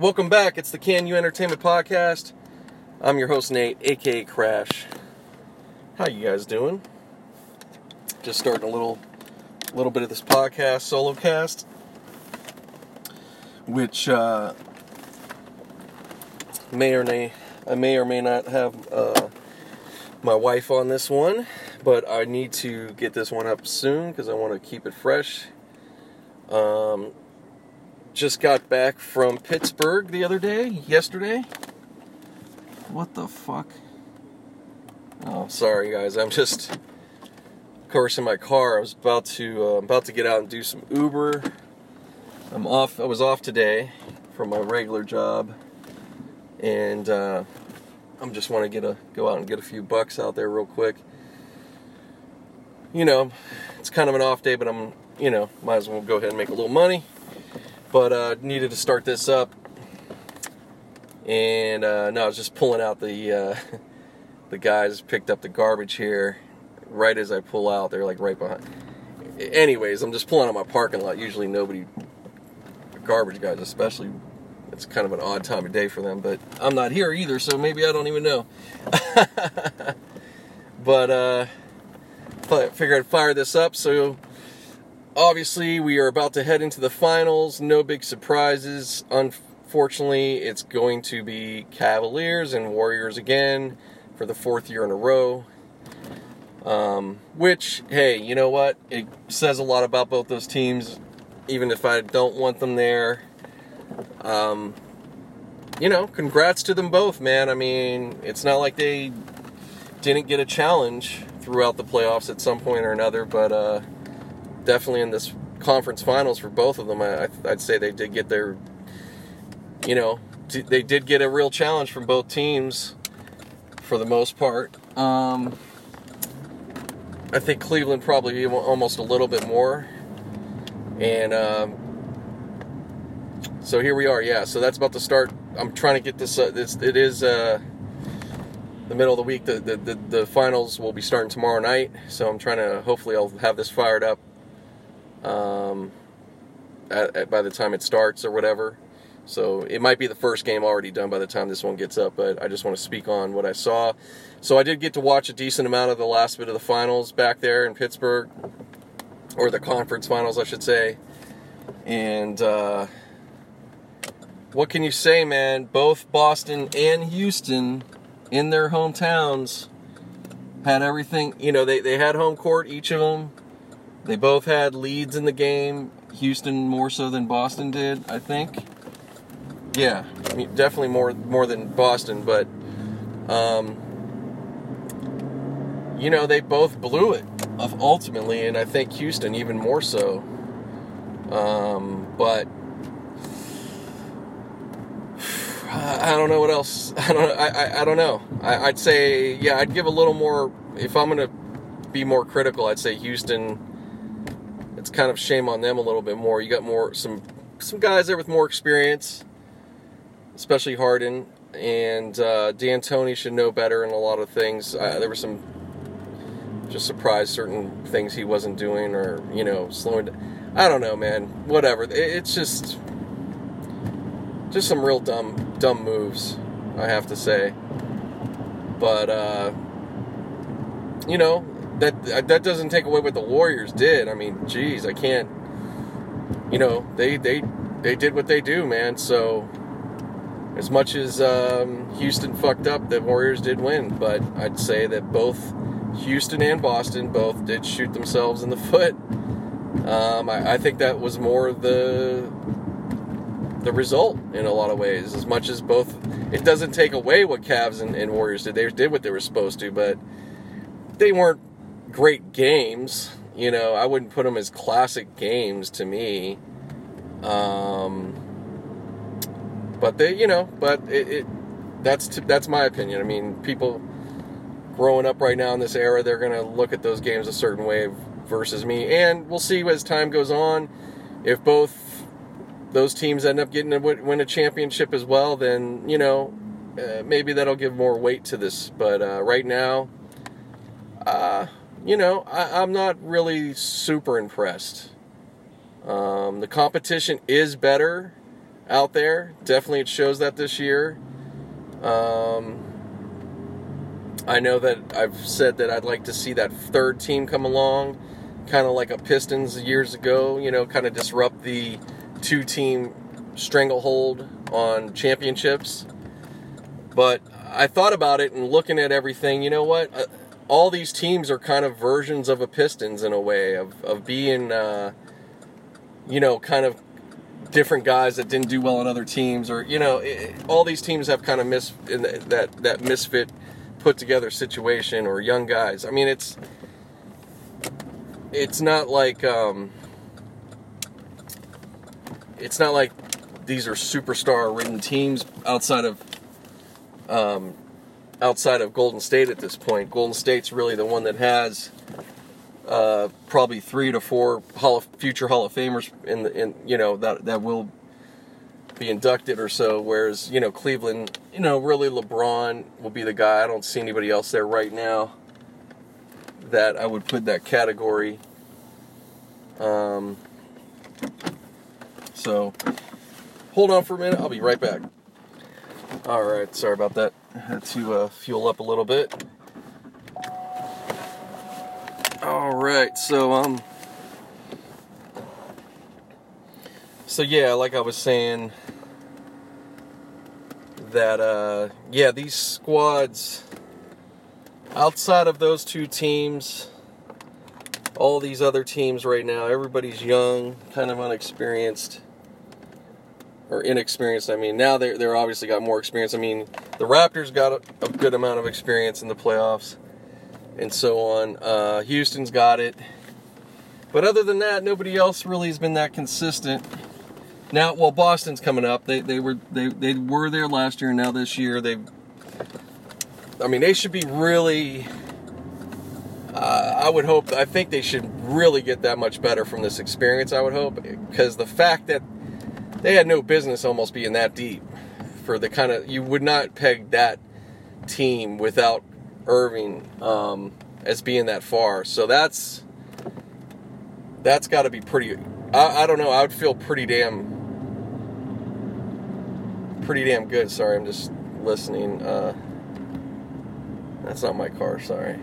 welcome back. It's the Can You Entertainment Podcast. I'm your host Nate, aka Crash. How you guys doing? Just starting a little, little bit of this podcast, solo cast, which uh, may or may I may or may not have uh, my wife on this one, but I need to get this one up soon because I want to keep it fresh. Um, just got back from Pittsburgh the other day, yesterday. What the fuck? Oh, sorry guys. I'm just, of course, in my car. I was about to uh, about to get out and do some Uber. I'm off. I was off today from my regular job, and uh, I'm just want to get a go out and get a few bucks out there real quick. You know, it's kind of an off day, but I'm you know might as well go ahead and make a little money. But uh, needed to start this up, and uh, no, I was just pulling out the uh, the guys picked up the garbage here right as I pull out. They're like right behind. Anyways, I'm just pulling out my parking lot. Usually nobody, garbage guys especially, it's kind of an odd time of day for them. But I'm not here either, so maybe I don't even know. but uh, figured I'd fire this up so obviously, we are about to head into the finals. No big surprises. Unfortunately, it's going to be Cavaliers and Warriors again for the fourth year in a row. Um, which, hey, you know what? It says a lot about both those teams, even if I don't want them there. Um, you know, congrats to them both, man. I mean, it's not like they didn't get a challenge throughout the playoffs at some point or another, but uh, definitely in this conference finals for both of them. I, would say they did get their, you know, they did get a real challenge from both teams for the most part. Um, I think Cleveland probably almost a little bit more. And um, so here we are. Yeah, so that's about to start. I'm trying to get this. Uh, this it is uh, the middle of the week. The, the, the the finals will be starting tomorrow night. So I'm trying to. Hopefully, I'll have this fired up um, at, at, by the time it starts or whatever. So it might be the first game already done by the time this one gets up, but I just want to speak on what I saw. So I did get to watch a decent amount of the last bit of the finals back there in Pittsburgh, or the conference finals, I should say. And uh, what can you say, man? Both Boston and Houston in their hometowns had everything. You know, they, they had home court, each of them. They both had leads in the game. Houston more so than Boston did, I think. Yeah, I mean, definitely more more than Boston, but um, you know they both blew it ultimately, and I think Houston even more so. Um, but I don't know what else. I don't. I, I, I don't know. I, I'd say yeah. I'd give a little more. If I'm gonna be more critical, I'd say Houston it's kind of shame on them a little bit more. You got more some some guys there with more experience, especially Harden and uh, D'Antoni should know better in a lot of things. Uh, there were some just surprised certain things he wasn't doing, or you know, slowing. Down. I don't know, man. Whatever. It's just just some real dumb dumb moves. I have to say, but uh, you know, that that doesn't take away what the Warriors did. I mean, geez, I can't. You know, they they they did what they do, man. So as much as um, Houston fucked up, the Warriors did win. But I'd say that both Houston and Boston both did shoot themselves in the foot. Um, I, I think that was more the the result in a lot of ways. As much as both, it doesn't take away what Cavs and, and Warriors did. They did what they were supposed to, but they weren't great games. You know, I wouldn't put them as classic games to me. Um, but they, you know, but it, it that's that's my opinion. I mean, people growing up right now in this era, they're to look at those games a certain way versus me, and we'll see as time goes on if both those teams end up getting to win a championship as well. Then you know, uh, maybe that'll give more weight to this. But uh, right now, uh, you know, I, am not really super impressed. Um, the competition is better out there. Definitely, it shows that this year. Um, I know that I've said that I'd like to see that third team come along, kind of like a Pistons years ago. You know, kind of disrupt the two-team stranglehold on championships. But I thought about it and looking at everything. You know what? All these teams are kind of versions of a Pistons in a way of of being, uh, you know, kind of different guys that didn't do well on other teams, or you know, it, all these teams have kind of in the, that that misfit put together situation or young guys. I mean, it's it's not like um, it's not like these are superstar ridden teams outside of um, outside of Golden State at this point. Golden State's really the one that has uh, probably three to four Hall of, future Hall of Famers in the in you know that that will be inducted or so. Whereas you know Cleveland, you know really LeBron will be the guy. I don't see anybody else there right now that I would put that category. Um, so hold on for a minute. I'll be right back. All right, sorry about that. I had to uh, fuel up a little bit. All right, so um, so yeah, like I was saying, that uh, yeah, these squads outside of those two teams, all these other teams right now, everybody's young, kind of unexperienced or inexperienced. I mean, now they're they're obviously got more experience. I mean, the Raptors got a, a good amount of experience in the playoffs and so on. Uh, Houston's got it, but other than that, nobody else really has been that consistent. Now, well, Boston's coming up. They they were they they were there last year. And now this year they, I mean, they should be really. Uh, I would hope. I think they should really get that much better from this experience. I would hope because the fact that they had no business almost being that deep for the kind of you would not peg that team without Irving um, as being that far. So that's that's got to be pretty. I, I don't know. I would feel pretty damn pretty damn good. Sorry, I'm just listening. Uh, that's not my car. Sorry.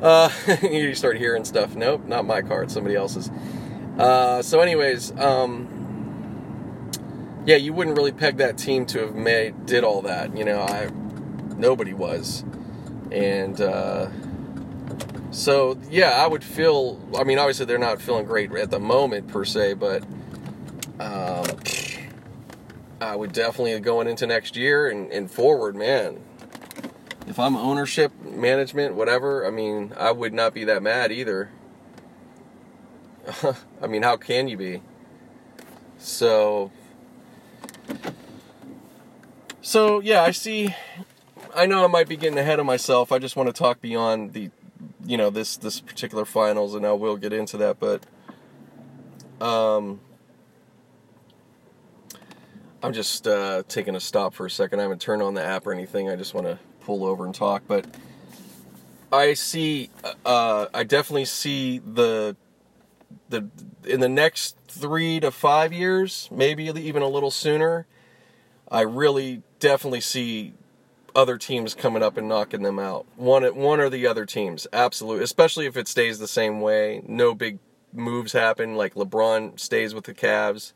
Uh, you start hearing stuff. Nope, not my car. It's somebody else's. Uh, so, anyways, um, yeah, you wouldn't really peg that team to have made did all that. You know, I nobody was, and uh, so yeah, I would feel. I mean, obviously they're not feeling great at the moment per se, but um, I would definitely going into next year and, and forward, man. If I'm ownership, management, whatever, I mean, I would not be that mad either. I mean, how can you be? So so yeah, I see. I know I might be getting ahead of myself. I just want to talk beyond the, you know, this this particular finals, and I will get into that. But, um, I'm just uh, taking a stop for a second. I haven't turned on the app or anything. I just want to pull over and talk. But I see. Uh, I definitely see the the in the next three to five years, maybe even a little sooner. I really definitely see other teams coming up and knocking them out. One one or the other teams, absolutely. Especially if it stays the same way. No big moves happen, like LeBron stays with the Cavs,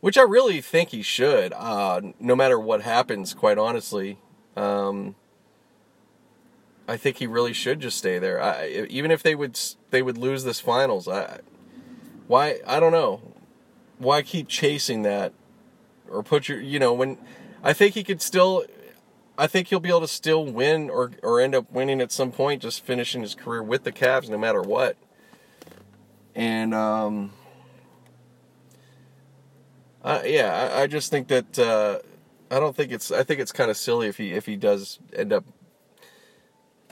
which I really think he should. Uh, no matter what happens, quite honestly, um, I think he really should just stay there. I, even if they would they would lose this finals, I why I don't know. Why keep chasing that, or put your you know when I think he could still. I think he'll be able to still win or or end up winning at some point, just finishing his career with the Cavs, no matter what. And um, uh, yeah, I, I, just think that uh, I don't think it's. I think it's kind of silly if he if he does end up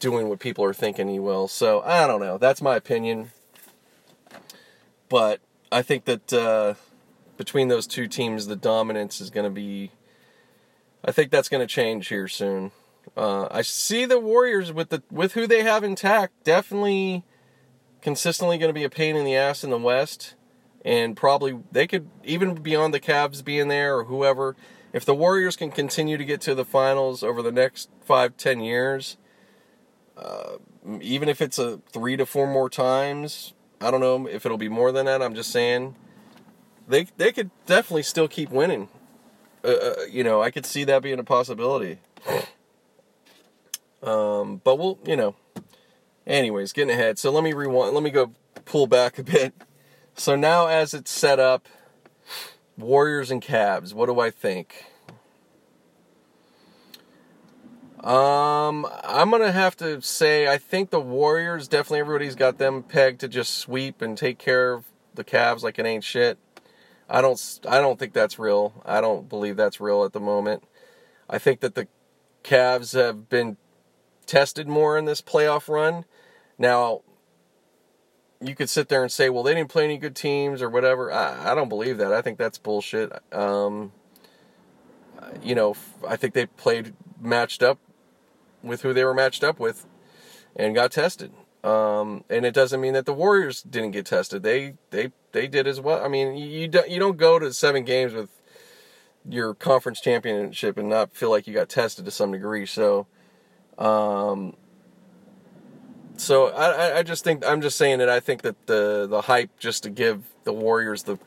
doing what people are thinking he will. So I don't know. That's my opinion. But I think that uh, between those two teams, the dominance is going to be I think that's going to change here soon. Uh, I see the Warriors with the with who they have intact, definitely consistently going to be a pain in the ass in the West. and probably they could even beyond the Cavs being there or whoever. If the Warriors can continue to get to the finals over the next five, ten years, uh, even if it's a three to four more times, I don't know if it'll be more than that. I'm just saying they they could definitely still keep winning. Uh, uh you know, I could see that being a possibility. Um, but we'll, you know, anyways, getting ahead. So let me rewind. Let me go pull back a bit. So now, as it's set up, Warriors and Cavs. What do I think? Um, I'm gonna have to say I think the Warriors definitely everybody's got them pegged to just sweep and take care of the Cavs like it ain't shit. I don't I don't think that's real. I don't believe that's real at the moment. I think that the Cavs have been tested more in this playoff run. Now, you could sit there and say, well, they didn't play any good teams or whatever. I, I don't believe that. I think that's bullshit. Um, you know, I think they played matched up with who they were matched up with and got tested. Um, and it doesn't mean that the Warriors didn't get tested. They they they did as well. I mean, you don't you don't go to seven games with your conference championship and not feel like you got tested to some degree. So, um, so I, I just think I'm just saying that I think that the the hype just to give the Warriors the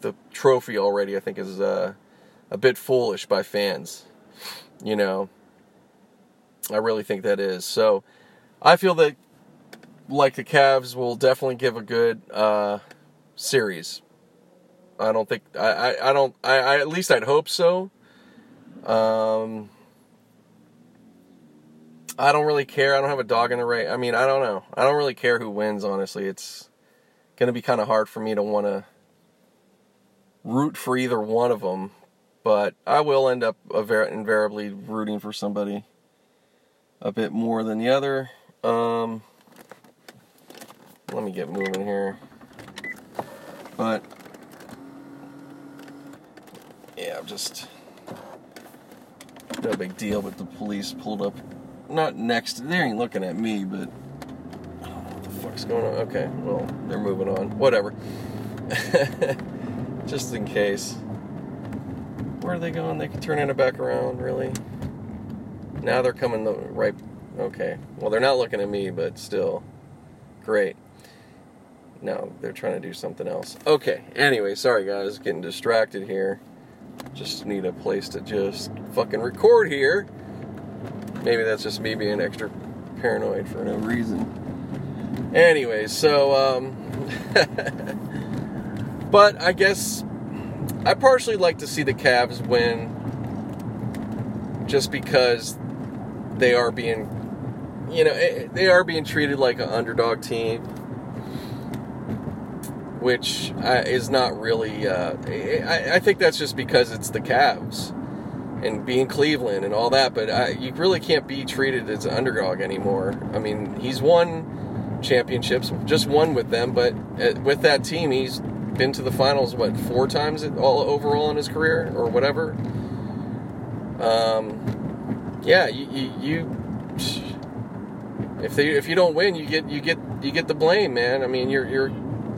the trophy already I think is uh, a bit foolish by fans. You know, I really think that is. So I feel that like the Cavs will definitely give a good uh, series. I don't think I, I, I don't I, I at least I'd hope so. Um, I don't really care. I don't have a dog in the race. I mean, I don't know. I don't really care who wins. Honestly, it's gonna be kind of hard for me to want to root for either one of them. But I will end up invariably rooting for somebody a bit more than the other. Um, let me get moving here. But yeah, I'm just no big deal. But the police pulled up not next. They ain't looking at me, but what the fuck's going on? Okay, well they're moving on. Whatever. Just in case. Where are they going? They can turn it back around, really. Now they're coming the right. Okay. Well, they're not looking at me, but still, great. No, they're trying to do something else. Okay. Anyway, sorry guys, getting distracted here. Just need a place to just fucking record here. Maybe that's just me being extra paranoid for no reason. Anyway, so, um, but I guess I partially like to see the Cavs win just because they are being, you know, they are being treated like an underdog team, which is not really, uh, I, I think that's just because it's the Cavs and being Cleveland and all that, but I, you really can't be treated as an underdog anymore. I mean, he's won championships, just won with them, but uh, with that team, he's been to the finals what four times all overall in his career or whatever. Um, yeah, you, you, you if they if you don't win, you get you get you get the blame, man. I mean, you're you're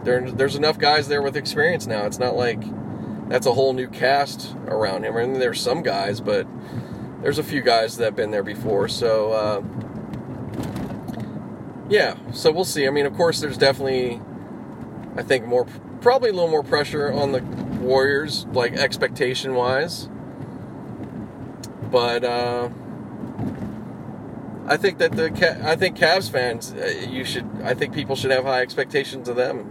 there. There's enough guys there with experience now. It's not like that's a whole new cast around him. I mean, there's some guys, but there's a few guys that have been there before. So, uh, yeah, so we'll see. I mean, of course, there's definitely, I think, more, probably a little more pressure on the Warriors, like expectation wise. But, uh, I think that the I think Cavs fans, uh, you should. I think people should have high expectations of them.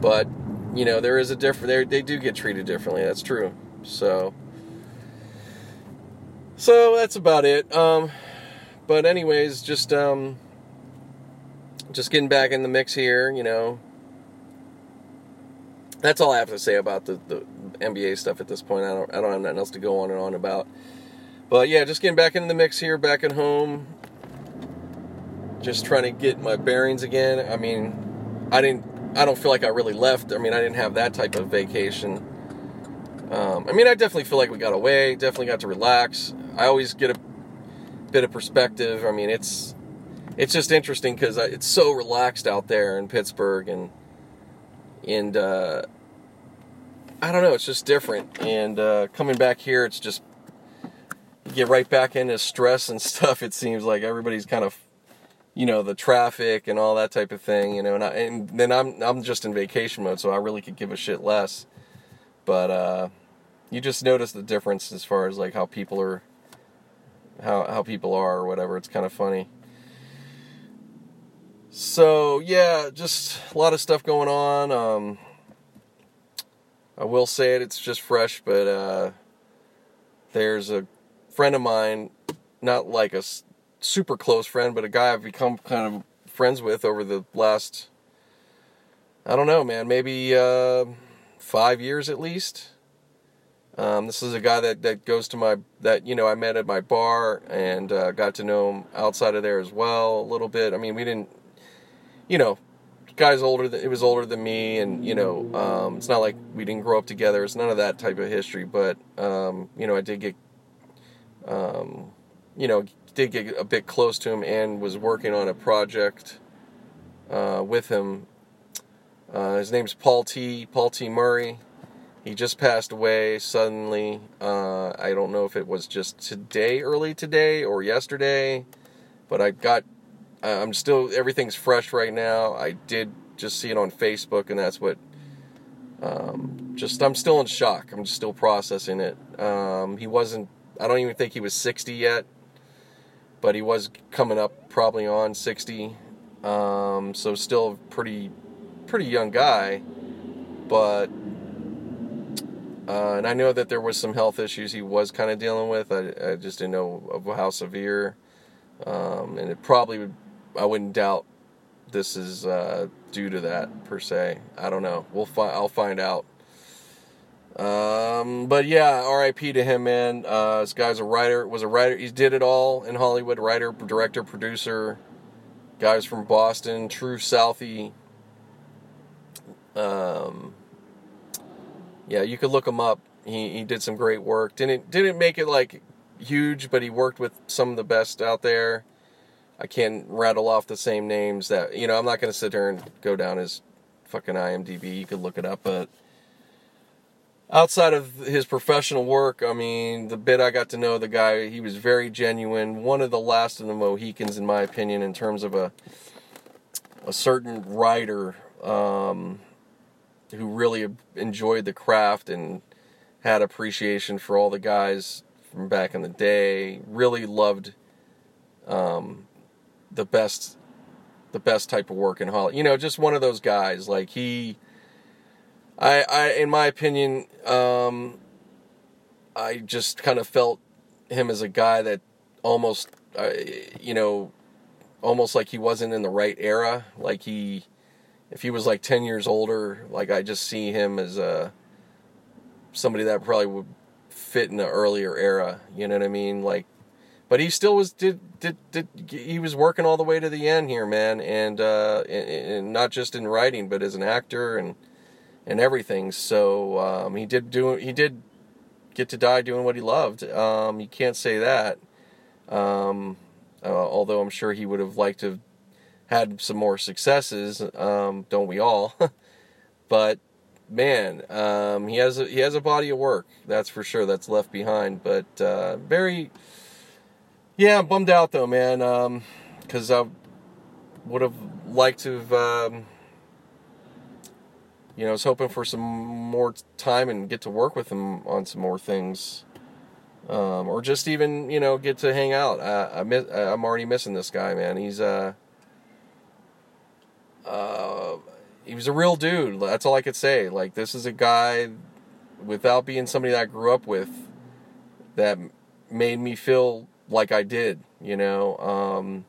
But you know, there is a different. They they do get treated differently. That's true. So, so that's about it. Um, but anyways, just um, just getting back in the mix here. You know, that's all I have to say about the, the NBA stuff at this point. I don't I don't have nothing else to go on and on about. But yeah, just getting back into the mix here, back at home. Just trying to get my bearings again. I mean, I didn't I don't feel like I really left. I mean, I didn't have that type of vacation. Um, I mean, I definitely feel like we got away. Definitely got to relax. I always get a bit of perspective. I mean, it's it's just interesting because it's so relaxed out there in Pittsburgh, and and uh, I don't know, it's just different. And uh, coming back here, it's just get right back into stress and stuff. It seems like everybody's kind of, you know, the traffic and all that type of thing, you know. And, I, and then I'm I'm just in vacation mode, so I really could give a shit less. But uh, you just notice the difference as far as like how people are, how how people are or whatever. It's kind of funny. So yeah, just a lot of stuff going on. Um, I will say it; it's just fresh, but uh, there's a friend of mine, not like a super close friend, but a guy I've become kind of friends with over the last, I don't know, man, maybe uh, five years at least. Um, this is a guy that, that goes to my that you know I met at my bar and uh, got to know him outside of there as well a little bit. I mean, we didn't you know, guy's older than it was older than me, and you know, um, it's not like we didn't grow up together. It's none of that type of history. But um, you know, I did get, um, you know, did get a bit close to him, and was working on a project uh, with him. Uh, his name's Paul T. Paul T. Murray. He just passed away suddenly. Uh, I don't know if it was just today, early today, or yesterday, but I got I'm still everything's fresh right now. I did just see it on Facebook, and that's what. Um, just I'm still in shock. I'm just still processing it. Um, he wasn't. I don't even think he was 60 yet, but he was coming up probably on 60. Um, so still pretty, pretty young guy, but. Uh, and I know that there was some health issues he was kind of dealing with. I, I just didn't know how severe. Um, and it probably would I wouldn't doubt this is uh, due to that per se. I don't know. We'll find. I'll find out. Um, but yeah, R.I.P. to him, man. Uh, this guy's a writer. Was a writer. He did it all in Hollywood. Writer, director, producer. Guys from Boston, true Southie. Um, yeah, you could look him up. He he did some great work. Didn't didn't make it like huge, but he worked with some of the best out there. I can't rattle off the same names that you know. I'm not going to sit here and go down his fucking IMDb. You could look it up, but outside of his professional work, I mean, the bit I got to know the guy, he was very genuine. One of the last of the Mohicans, in my opinion, in terms of a a certain writer um, who really enjoyed the craft and had appreciation for all the guys from back in the day. Really loved um, the best the best type of work in Hollywood. You know, just one of those guys. Like he, I, I, in my opinion, um, I just kind of felt him as a guy that almost, uh, you know, almost like he wasn't in the right era. Like he, if he was like ten years older, like I just see him as a somebody that probably would fit in the earlier era. You know what I mean? Like but he still was did, did did he was working all the way to the end here, man, and uh, and, and not just in writing, but as an actor and and everything. So um, he did do he did get to die doing what he loved. Um, you can't say that. Um, uh, although I'm sure he would have liked to have had some more successes. Um, don't we all? but man, um, he has a, he has a body of work. That's for sure. That's left behind. But uh, very yeah, I'm bummed out though, man. Because um, I would have liked to have, you know, I was hoping for some more time and get to work with him on some more things. Um, or just even, you know, get to hang out. I, I miss, I'm already missing this guy, man. He's, uh, uh, he was a real dude. That's all I could say. Like, this is a guy, without being somebody that I grew up with, that made me feel like I did, you know. Um,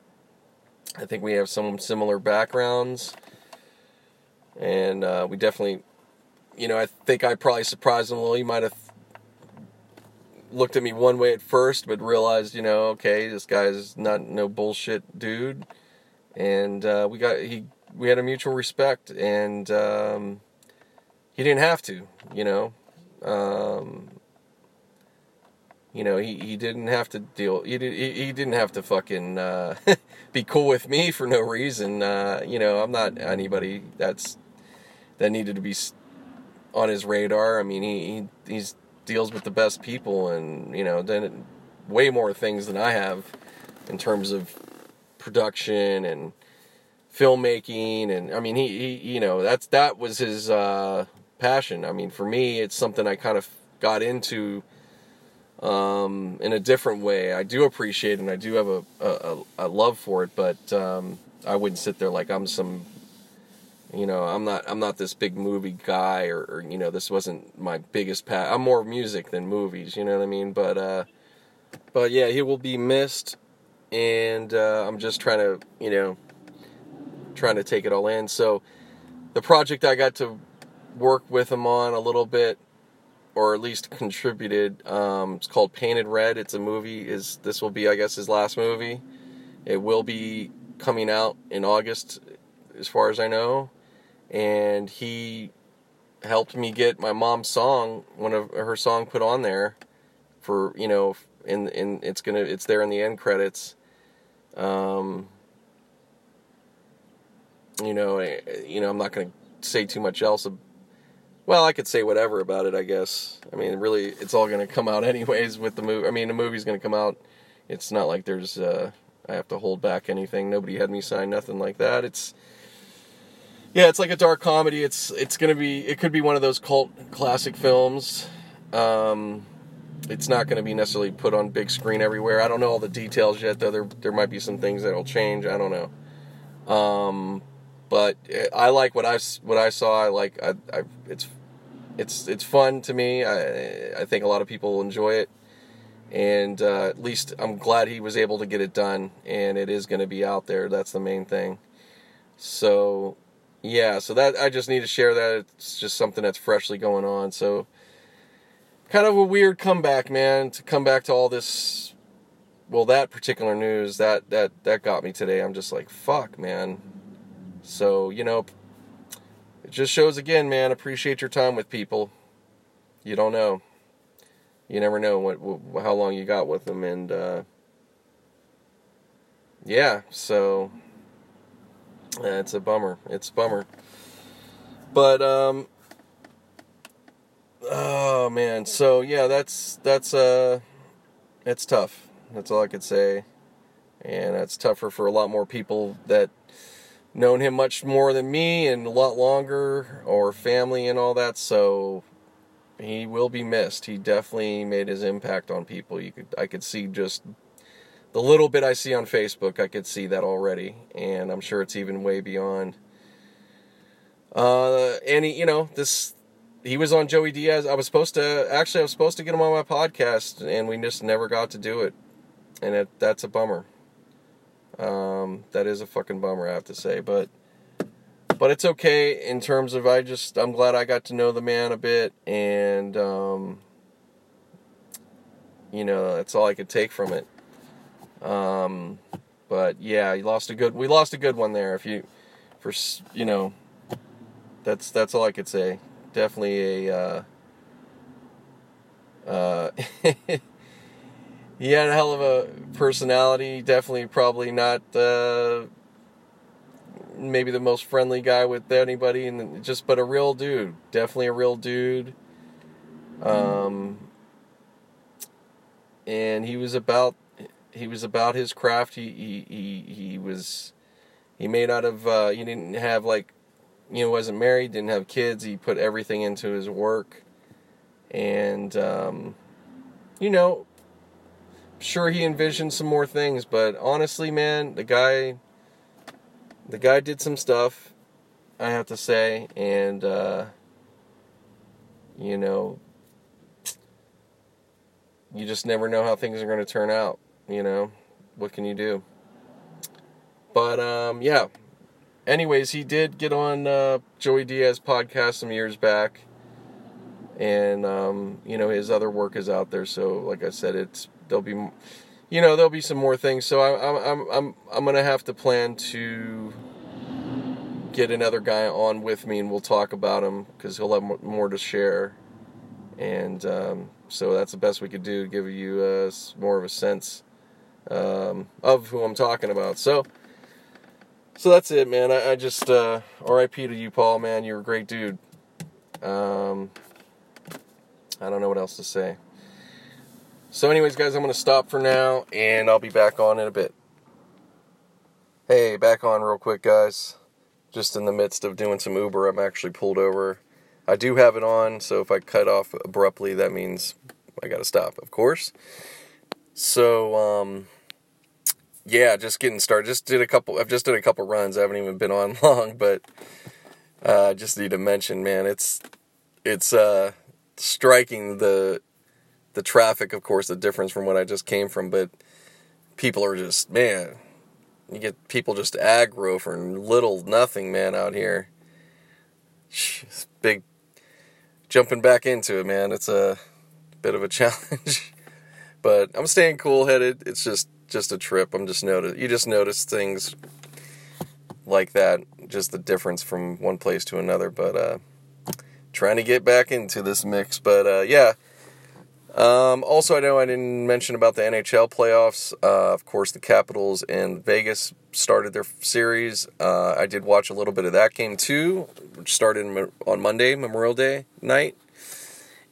I think we have some similar backgrounds, and uh, we definitely, you know, I think I probably surprised him a little. He might have looked at me one way at first, but realized, you know, okay, this guy's not no bullshit dude, and uh, we got he we had a mutual respect, and um, he didn't have to, you know. Um, you know, he, he didn't have to deal. He did, he, he didn't have to fucking uh, be cool with me for no reason. Uh, you know, I'm not anybody that's that needed to be on his radar. I mean, he, he he's deals with the best people, and you know, then way more things than I have in terms of production and filmmaking, and I mean, he, he you know, that's that was his uh, passion. I mean, for me, it's something I kind of got into um, in a different way. I do appreciate it and I do have a, a, a love for it, but um, I wouldn't sit there like I'm some, you know, I'm not I'm not this big movie guy or, or you know this wasn't my biggest pat. I'm more music than movies, you know what I mean? But uh, but yeah, he will be missed, and uh, I'm just trying to you know trying to take it all in. So the project I got to work with him on a little bit or at least contributed. Um, it's called Painted Red. It's a movie. Is this will be I guess his last movie. It will be coming out in August, as far as I know, and he helped me get my mom's song, one of her song, put on there for you know, in in it's gonna it's there in the end credits. Um, you know, you know, I'm not gonna say too much else well, I could say whatever about it, I guess. I mean, really, it's all to come out anyways with the movie. I mean, the movie's to come out. It's not like there's, uh, I have to hold back anything. Nobody had me sign nothing like that. It's, yeah, it's like a dark comedy. It's, it's to be, it could be one of those cult classic films. Um, it's not going to be necessarily put on big screen everywhere. I don't know all the details yet, though. There, there might be some things that'll change. I don't know. Um, but I like what I what I saw. I like I, I it's it's it's fun to me. I I think a lot of people will enjoy it, and uh, at least I'm glad he was able to get it done, and it is going to be out there. That's the main thing. So, yeah. So that I just need to share that. It's just something that's freshly going on. So, kind of a weird comeback, man. To come back to all this. Well, that particular news that that that got me today. I'm just like, fuck, man. So you know, it just shows again, man, appreciate your time with people. You don't know. You never know what, what how long you got with them and uh, yeah, so it's a bummer. It's a bummer. But um oh man, so yeah, that's that's uh it's tough. That's all I could say. And that's tougher for a lot more people that known him much more than me and a lot longer, or family and all that. So he will be missed. He definitely made his impact on people. You could I could see just the little bit I see on Facebook. I could see that already, and I'm sure it's even way beyond. Uh, and he, you know, this he was on Joey Diaz. I was supposed to actually I was supposed to get him on my podcast, and we just never got to do it, and it, that's a bummer. Um, that is a fucking bummer, I have to say, but but it's okay in terms of I just I'm glad I got to know the man a bit, and um, you know that's all I could take from it. Um, but yeah, you lost a good. We lost a good one there. If you, for you know, that's that's all I could say. Definitely a. Uh, uh, he had a hell of a personality. Definitely, probably not uh, maybe the most friendly guy with anybody, and just but a real dude. Definitely a real dude. Um, and he was about he was about his craft. He he he, he was he may not have uh, he didn't have like you know wasn't married, didn't have kids. He put everything into his work, and um, you know sure he envisioned some more things, but honestly, man, the guy the guy did some stuff, I have to say, and uh, you know, you just never know how things are going to turn out, you know. What can you do? But um, yeah. Anyways, he did get on uh, Joey Diaz podcast some years back, and um, you know his other work is out there. So, like I said, it's there'll be, you know, there'll be some more things. So I'm I'm I'm I'm gonna have to plan to get another guy on with me, and we'll talk about him because he'll have more to share. And um, so that's the best we could do to give you uh, more of a sense um, of who I'm talking about. So so that's it, man. I, I just uh, R.I.P. to you, Paul. Man, you're a great dude. Um, I don't know what else to say. So, anyways, guys, I'm gonna stop for now, and I'll be back on in a bit. Hey, back on real quick, guys. Just in the midst of doing some Uber, I'm actually pulled over. I do have it on, so if I cut off abruptly, that means I gotta stop, of course. So, um, yeah, just getting started. Just did a couple. I've just did a couple runs. I haven't even been on long, but I uh, just need to mention, man, it's it's uh, striking the the traffic. Of course, the difference from what I just came from, but people are just man. You get people just aggro for little nothing, man, out here. It's big jumping back into it, man. It's a bit of a challenge, but I'm staying cool headed. It's just just a trip. I'm just notice you just notice things like that, just the difference from one place to another. But uh, trying to get back into this mix. But uh, yeah. Um, also, I know I didn't mention about the NHL playoffs. Uh, of course, the Capitals and Vegas started their series. Uh, I did watch a little bit of that game too, which started on Monday, Memorial Day night,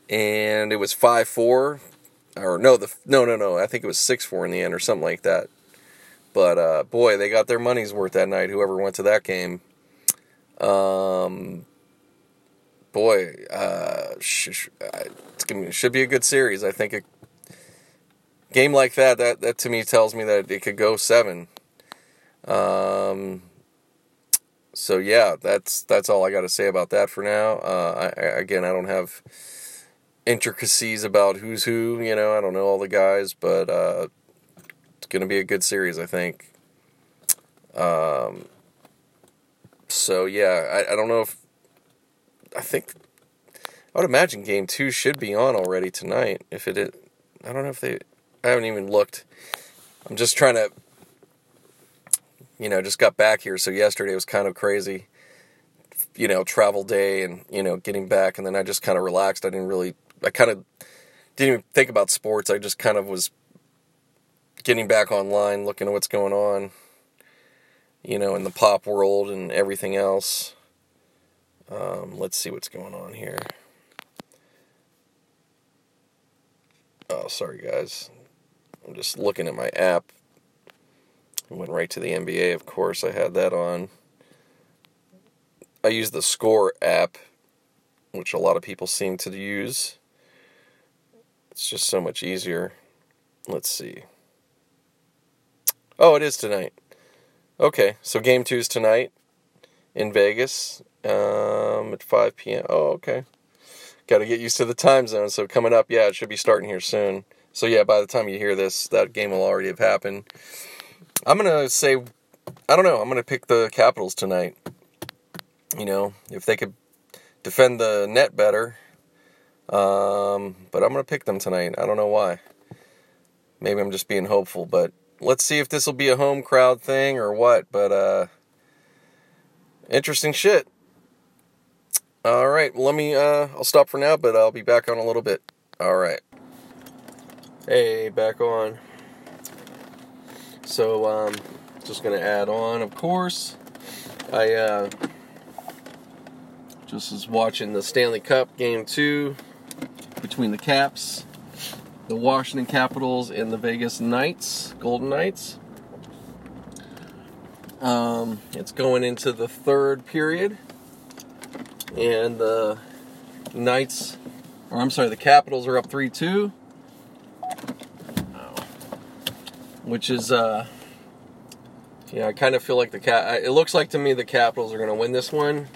and it was five four or no, the no, no, no. I think it was six four in the end, or something like that. But uh, boy, they got their money's worth that night. Whoever went to that game, um, boy, uh, sh- it should be a good series. I think a game like that, that that to me tells me that it could go seven. Um, so yeah, that's that's all I got to say about that for now. Uh, I, again, I don't have intricacies about who's who. You know, I don't know all the guys, but uh, it's going to be a good series, I think. Um, so yeah, I, I don't know if I think I would imagine game two should be on already tonight. If it, is, I don't know if they. I haven't even looked. I'm just trying to, you know, just got back here, so yesterday was kind of crazy. You know, travel day and you know getting back, and then I just kind of relaxed. I didn't really I kind of didn't even think about sports. I just kind of was getting back online, looking at what's going on, you know, in the pop world and everything else. Um, let's see what's going on here. Oh, sorry, guys. I'm just looking at my app. I went right to the NBA, of course. I had that on. I use the Score app, which a lot of people seem to use. It's just so much easier. Let's see. Oh, it is tonight. Okay, so game two is tonight in Vegas um, at 5 p.m. Oh, okay. Got to get used to the time zone. So coming up, yeah, it should be starting here soon. So yeah, by the time you hear this, that game will already have happened. I'm gonna say, I don't know. I'm gonna pick the Capitals tonight. You know, if they could defend the net better, um, but I'm going to pick them tonight. I don't know why. Maybe I'm just being hopeful, but let's see if this will be a home crowd thing or what. But uh, interesting shit. All right, let me. Uh, I'll stop for now, but I'll be back on a little bit. All right. Hey, back on. So, um, just gonna add on, of course. I uh, just was watching the Stanley Cup game two between the Caps, the Washington Capitals, and the Vegas Knights, Golden Knights. Um, it's going into the third period, and the Knights, or I'm sorry, the Capitals are up 3 2, which is, uh, yeah, I kind of feel like the cat. It looks like to me the Capitals are going to win this one.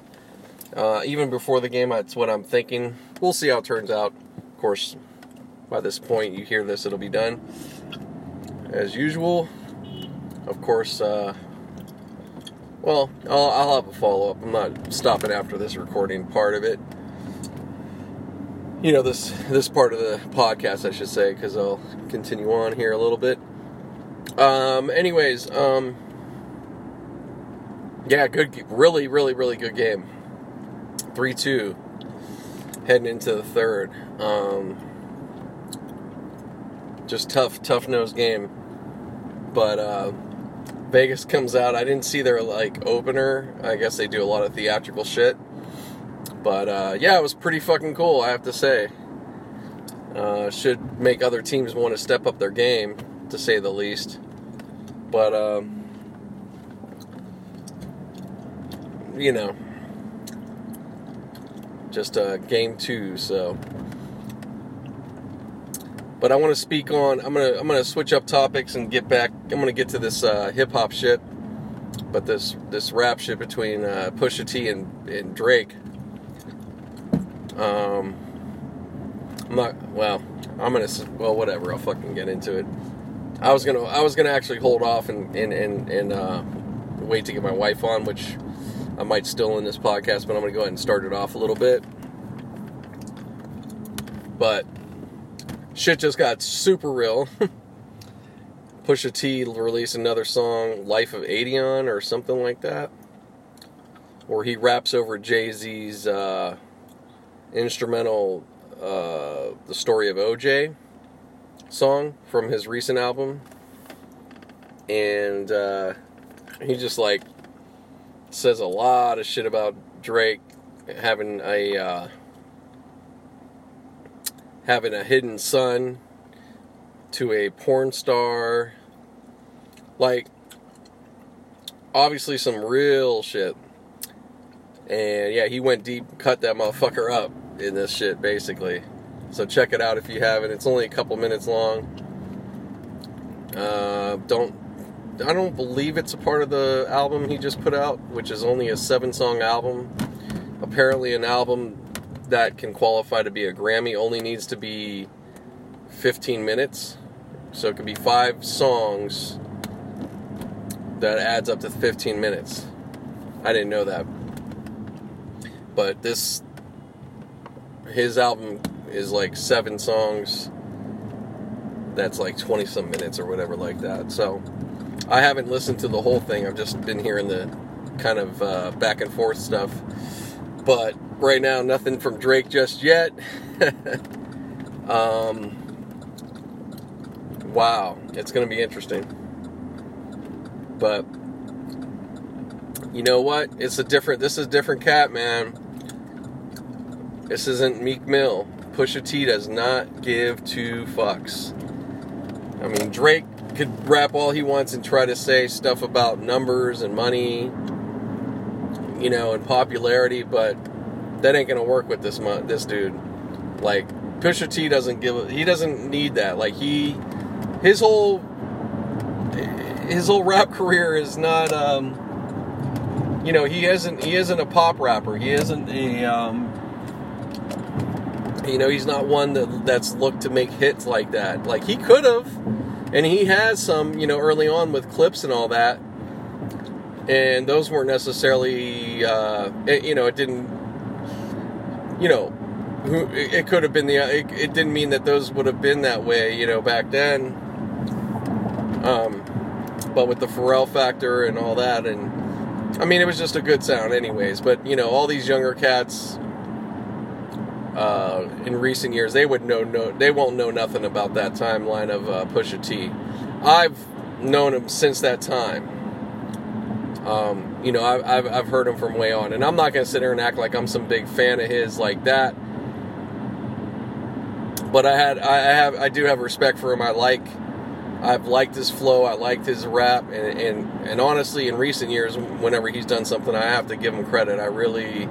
Uh, even before the game, that's what I'm thinking. We'll see how it turns out course, by this point you hear this, it'll be done. As usual, of course, uh, well, I'll, I'll have a follow up. I'm not stopping after this recording part of it. You know this this part of the podcast, I should say, because I'll continue on here a little bit. Um, anyways, um, yeah, good, really, really, really good game. Three two heading into the third. Um, just tough, tough nose game. But uh, Vegas comes out. I didn't see their like opener. I guess they do a lot of theatrical shit. But uh, yeah, it was pretty fucking cool. I have to say. Uh, should make other teams want to step up their game, to say the least. But um, you know, just uh, game two. So, but I want to speak on. I'm gonna I'm gonna switch up topics and get back. I'm gonna get to this uh, hip hop shit, but this this rap shit between uh, Pusha T and, and Drake. Um, I'm not. Well, I'm gonna. Well, whatever. I'll fucking get into it. I was gonna. I was gonna actually hold off and and and, and uh, wait to get my wife on, which I might still in this podcast, but I'm gonna go ahead and start it off a little bit. But shit just got super real. Pusha T released another song, "Life of Adidon" or something like that, where he raps over Jay Z's uh, instrumental uh, the story of OJ song from his recent album. And uh, he just like says a lot of shit about Drake having a uh, having a hidden son to a porn star. Like obviously some real shit. And yeah, he went deep, cut that motherfucker up in this shit, basically. So check it out if you haven't. It's only a couple minutes long. Uh, don't I don't believe it's a part of the album he just put out, which is only a seven-song album. Apparently, an album that can qualify to be a Grammy only needs to be 15 minutes. So it could be five songs that adds up to 15 minutes. I didn't know that. But this his album is like seven songs that's like 20 some minutes or whatever like that so i haven't listened to the whole thing i've just been hearing the kind of uh, back and forth stuff but right now nothing from drake just yet um, wow it's going to be interesting but you know what it's a different this is a different cat man this isn't Meek Mill. Pusha T does not give two fucks. I mean, Drake could rap all he wants and try to say stuff about numbers and money, you know, and popularity, but that ain't gonna work with this this dude. Like Pusha T doesn't give he doesn't need that. Like he his whole his whole rap career is not um you know, he isn't he isn't a pop rapper. He isn't a um you know, he's not one that that's looked to make hits like that. Like he could have, and he has some, you know, early on with Clipse and all that. And those weren't necessarily, uh, it, you know, it didn't, you know, it could have been the. It, it, didn't mean that those would have been that way, you know, back then. Um, but with the Pharrell factor and all that, and I mean, it was just a good sound, anyways. But you know, all these younger cats uh, in recent years, they would know no, they won't know nothing about that timeline of uh, Pusha T. I've known him since that time. Um, you know, I've, I've, I've heard him from way on, and I'm not gonna sit there and act like I'm some big fan of his like that. But I had, I have, I do have respect for him. I like, I've liked his flow. I liked his rap, and and and honestly, in recent years, whenever he's done something, I have to give him credit. I really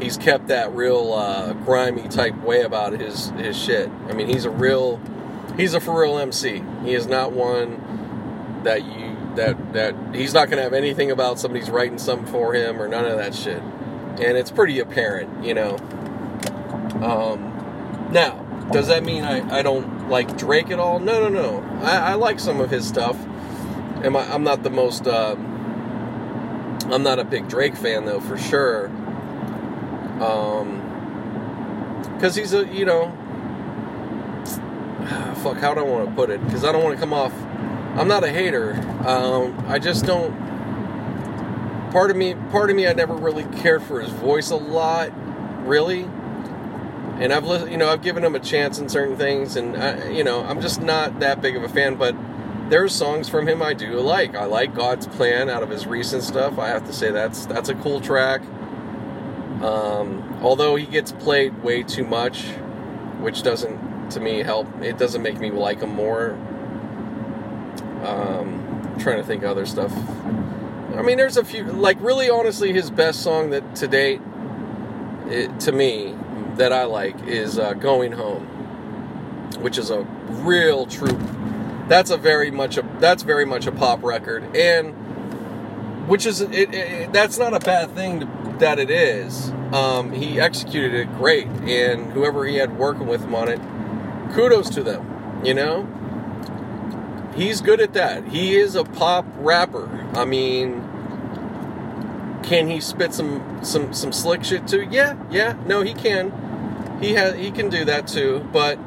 he's kept that real uh, grimy type way about his his shit. I mean, he's a real he's a for real MC. He is not one that you that that he's not going to have anything about somebody's writing something for him or none of that shit. And it's pretty apparent, you know. Um, now, does that mean I, I don't like Drake at all? No, no, no. I, I like some of his stuff. Am I, I'm not the most. Um, I'm not a big Drake fan though, for sure. Um, because he's a, you know, fuck, how do I want to put it? Because I don't want to come off, I'm not a hater. Um, I just don't, part of me, part of me, I never really cared for his voice a lot, really. And I've, listened, you know, I've given him a chance in certain things, and I, you know, I'm just not that big of a fan. But there's songs from him I do like. I like God's Plan out of his recent stuff. I have to say that's that's a cool track. Um, although he gets played way too much, which doesn't to me help. It doesn't make me like him more. Um, trying to think other stuff. I mean, there's a few. Like really, honestly, his best song that to date, it, to me, that I like is uh, "Going Home," which is a real true that's a very much a that's very much a pop record, and which is it, it that's not a bad thing to, that it is. Um, he executed it great, and whoever he had working with him on it, kudos to them. You know, he's good at that. He is a pop rapper. I mean, can he spit some some some slick shit too? Yeah, yeah. No, he can. He has he can do that too, but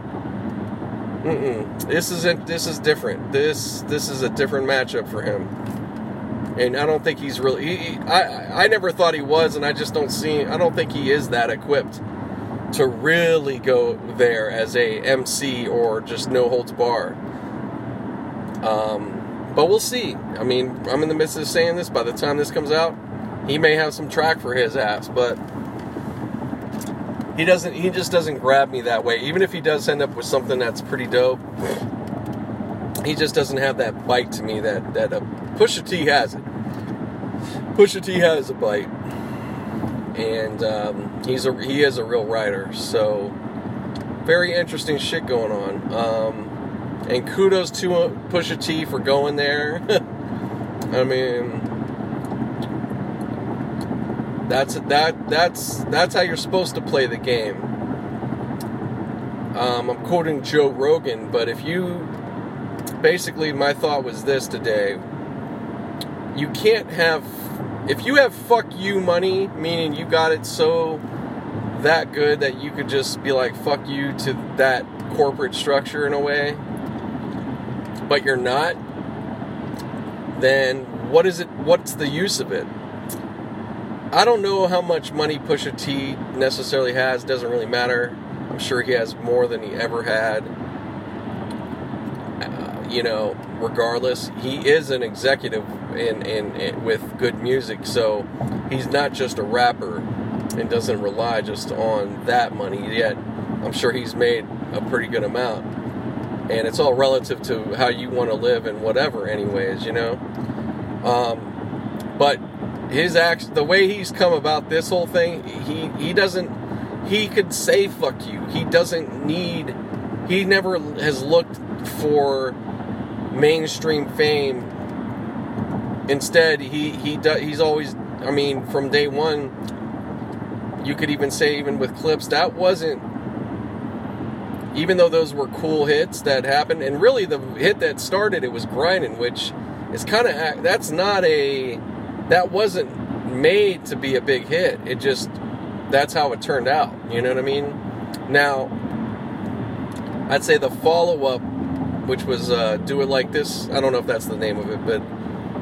Mm-mm. This isn't. This is different. This this is a different matchup for him, and I don't think he's really. He, I I never thought he was, and I just don't see. I don't think he is that equipped to really go there as a MC or just no holds bar. Um, but we'll see. I mean, I'm in the midst of saying this. By the time this comes out, he may have some track for his ass, but he doesn't he just doesn't grab me that way. Even if he does end up with something that's pretty dope he just doesn't have that bite to me that that uh, Pusha T has it. Pusha T has a bite. And um, he's a he is a real writer so very interesting shit going on. Um, and kudos to uh, Pusha T for going there I mean that's that that's that's how you're supposed to play the game. Um, I'm quoting Joe Rogan, but if you basically my thought was this today, you can't have if you have fuck you money, meaning you got it so that good that you could just be like fuck you to that corporate structure in a way, but you're not, then what is it what's the use of it? I don't know how much money Pusha T necessarily has. Doesn't really matter. I'm sure he has more than he ever had. Uh, you know, regardless, he is an executive in, in, in with good music, so he's not just a rapper and doesn't rely just on that money. Yet, I'm sure he's made a pretty good amount, and it's all relative to how you want to live and whatever. Anyways, you know. Um, but his act, the way he's come about this whole thing, he he doesn't. He could say "fuck you." He doesn't need. He never has looked for mainstream fame. Instead, he he do, he's always. I mean, from day one, you could even say, even with Clipse, that wasn't. Even though those were cool hits that happened, and really the hit that started it was grinding, which is kind of that's not a that wasn't made to be a big hit. It just that's how it turned out. You know what I mean? Now, I'd say the follow up, which was uh, "Do It Like This." I don't know if that's the name of it, but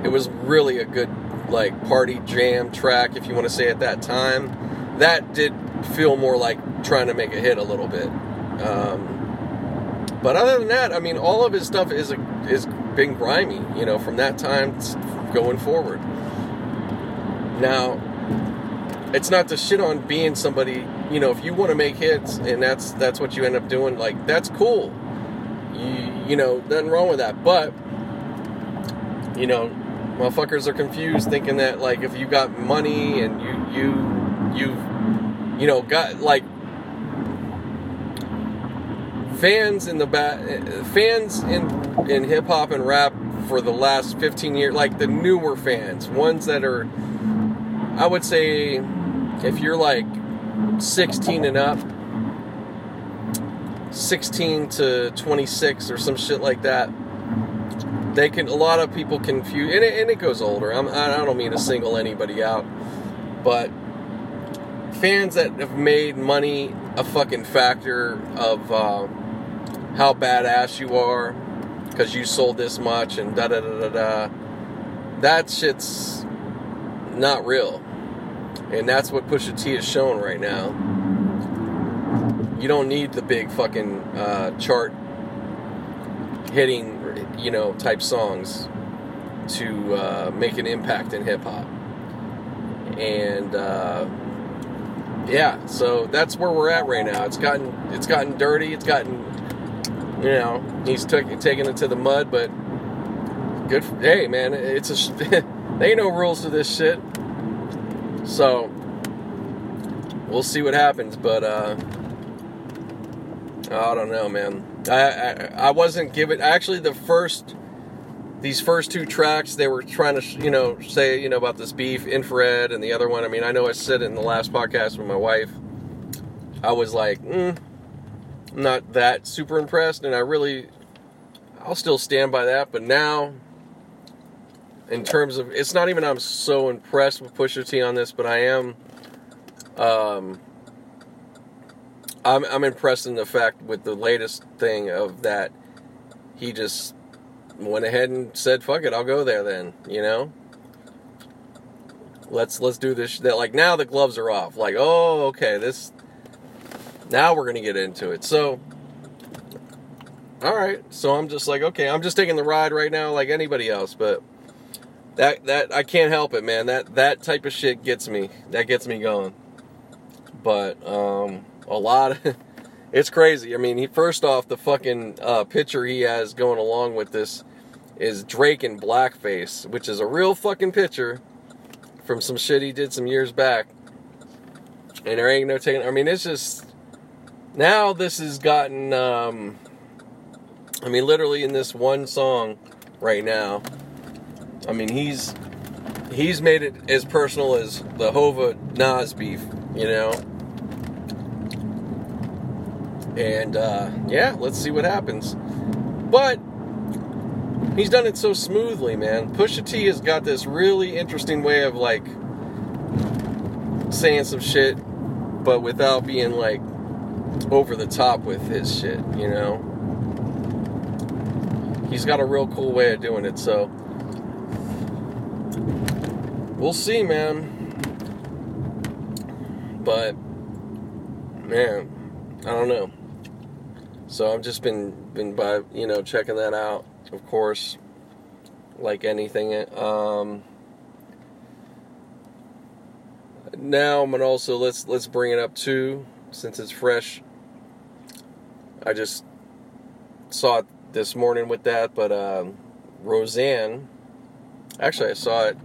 it was really a good like party jam track, if you want to say at that time. That did feel more like trying to make a hit a little bit. Um, but other than that, I mean, all of his stuff is a, is been grimy, you know, from that time going forward. Now, it's not to shit on being somebody, you know, if you want to make hits and that's that's what you end up doing, like that's cool. You, you know, nothing wrong with that. But you know, motherfuckers are confused thinking that like if you got money and you you you you know got like fans in the back fans in in hip hop and rap for the last 15 years like the newer fans ones that are I would say if you're like 16 and up, 16 to 26 or some shit like that, they can. A lot of people confuse, and it, and it goes older. I'm, I don't mean to single anybody out, but fans that have made money a fucking factor of uh, how badass you are because you sold this much and da da da da da. That shit's not real. And that's what Pusha T is showing right now. You don't need the big fucking uh, chart hitting, you know, type songs to uh, make an impact in hip hop. And uh, yeah, so that's where we're at right now. It's gotten it's gotten dirty. It's gotten you know he's took, taking it to the mud, but good. For, hey man, it's a they ain't no rules to this shit. So we'll see what happens, but uh, I don't know, man. I, I, I wasn't given actually the first these first two tracks they were trying to you know say you know about this beef infrared and the other one. I mean I know I said it in the last podcast with my wife. I was like, mm, not that super impressed, and I really I'll still stand by that. But now, in terms of it's not even I'm so impressed with Pusha T on this, but I am. Um, I'm, I'm impressed in the fact with the latest thing of that he just went ahead and said, "Fuck it, I'll go there then." You know, let's let's do this. That like now the gloves are off. Like, oh, okay, this. Now we're gonna get into it. So, all right. So I'm just like, okay, I'm just taking the ride right now, like anybody else. But that that I can't help it, man. That that type of shit gets me. That gets me going. But um, a lot. Of, it's crazy. I mean, he first off the fucking uh, picture he has going along with this is Drake in blackface, which is a real fucking picture from some shit he did some years back. And there ain't no taking. I mean, it's just now this has gotten. Um, I mean, literally in this one song right now. I mean, he's he's made it as personal as the Hova Nas beef, you know. And uh, yeah, let's see what happens. But he's done it so smoothly, man. Pusha T has got this really interesting way of like saying some shit, but without being like over the top with his shit, you know. He's got a real cool way of doing it, so we'll see, man. But man, I don't know. So I've just been been by you know checking that out, of course, like anything. Um, now I'm gonna also let's let's bring it up too, since it's fresh. I just saw it this morning with that, but um, Roseanne. Actually, I saw it.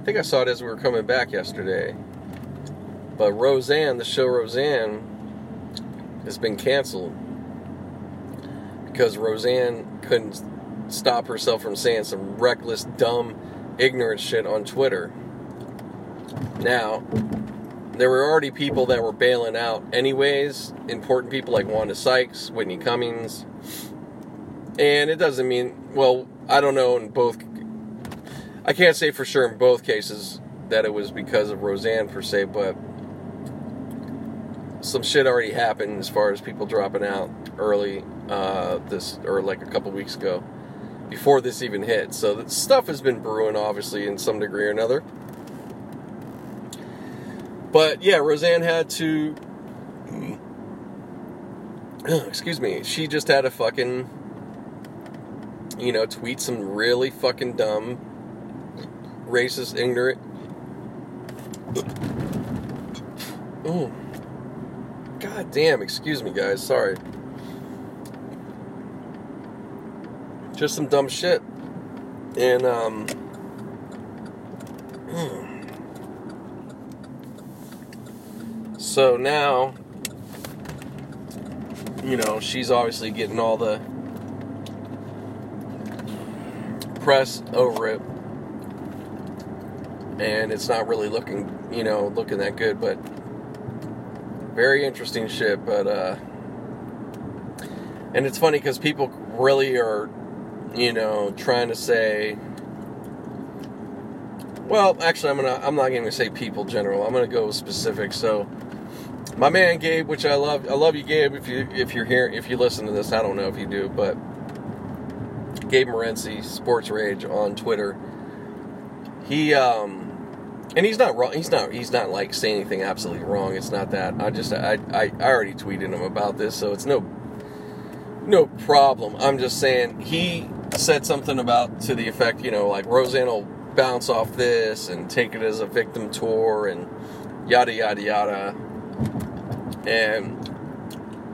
I think I saw it as we were coming back yesterday. But Roseanne, the show Roseanne, has been canceled because Roseanne couldn't stop herself from saying some reckless, dumb, ignorant shit on Twitter. Now, there were already people that were bailing out, anyways. Important people like Wanda Sykes, Whitney Cummings. And it doesn't mean, well, I don't know in both. I can't say for sure in both cases that it was because of Roseanne per se, but some shit already happened as far as people dropping out early uh, this or like a couple weeks ago before this even hit. So the stuff has been brewing, obviously, in some degree or another. But yeah, Roseanne had to. Excuse me. She just had to fucking, you know, tweet some really fucking dumb, racist, ignorant. Oh. God damn, excuse me, guys. Sorry. Just some dumb shit. And, um. So now, you know, she's obviously getting all the press over it. And it's not really looking, you know, looking that good, but very interesting shit, but uh, and it's funny because people really are, you know, trying to say. Well, actually, I'm gonna. I'm not gonna say people general. I'm gonna go specific. So, my man Gabe, which I love. I love you, Gabe. If you if you're here, if you listen to this, I don't know if you do, but Gabe Morency, Sports Rage on Twitter. He um and he's not wrong. He's not. He's not like saying anything absolutely wrong. It's not that. I just. I. I, I already tweeted him about this, so it's no. No problem. I'm just saying he said something about to the effect, you know, like Roseanne will bounce off this and take it as a victim tour and yada yada yada. And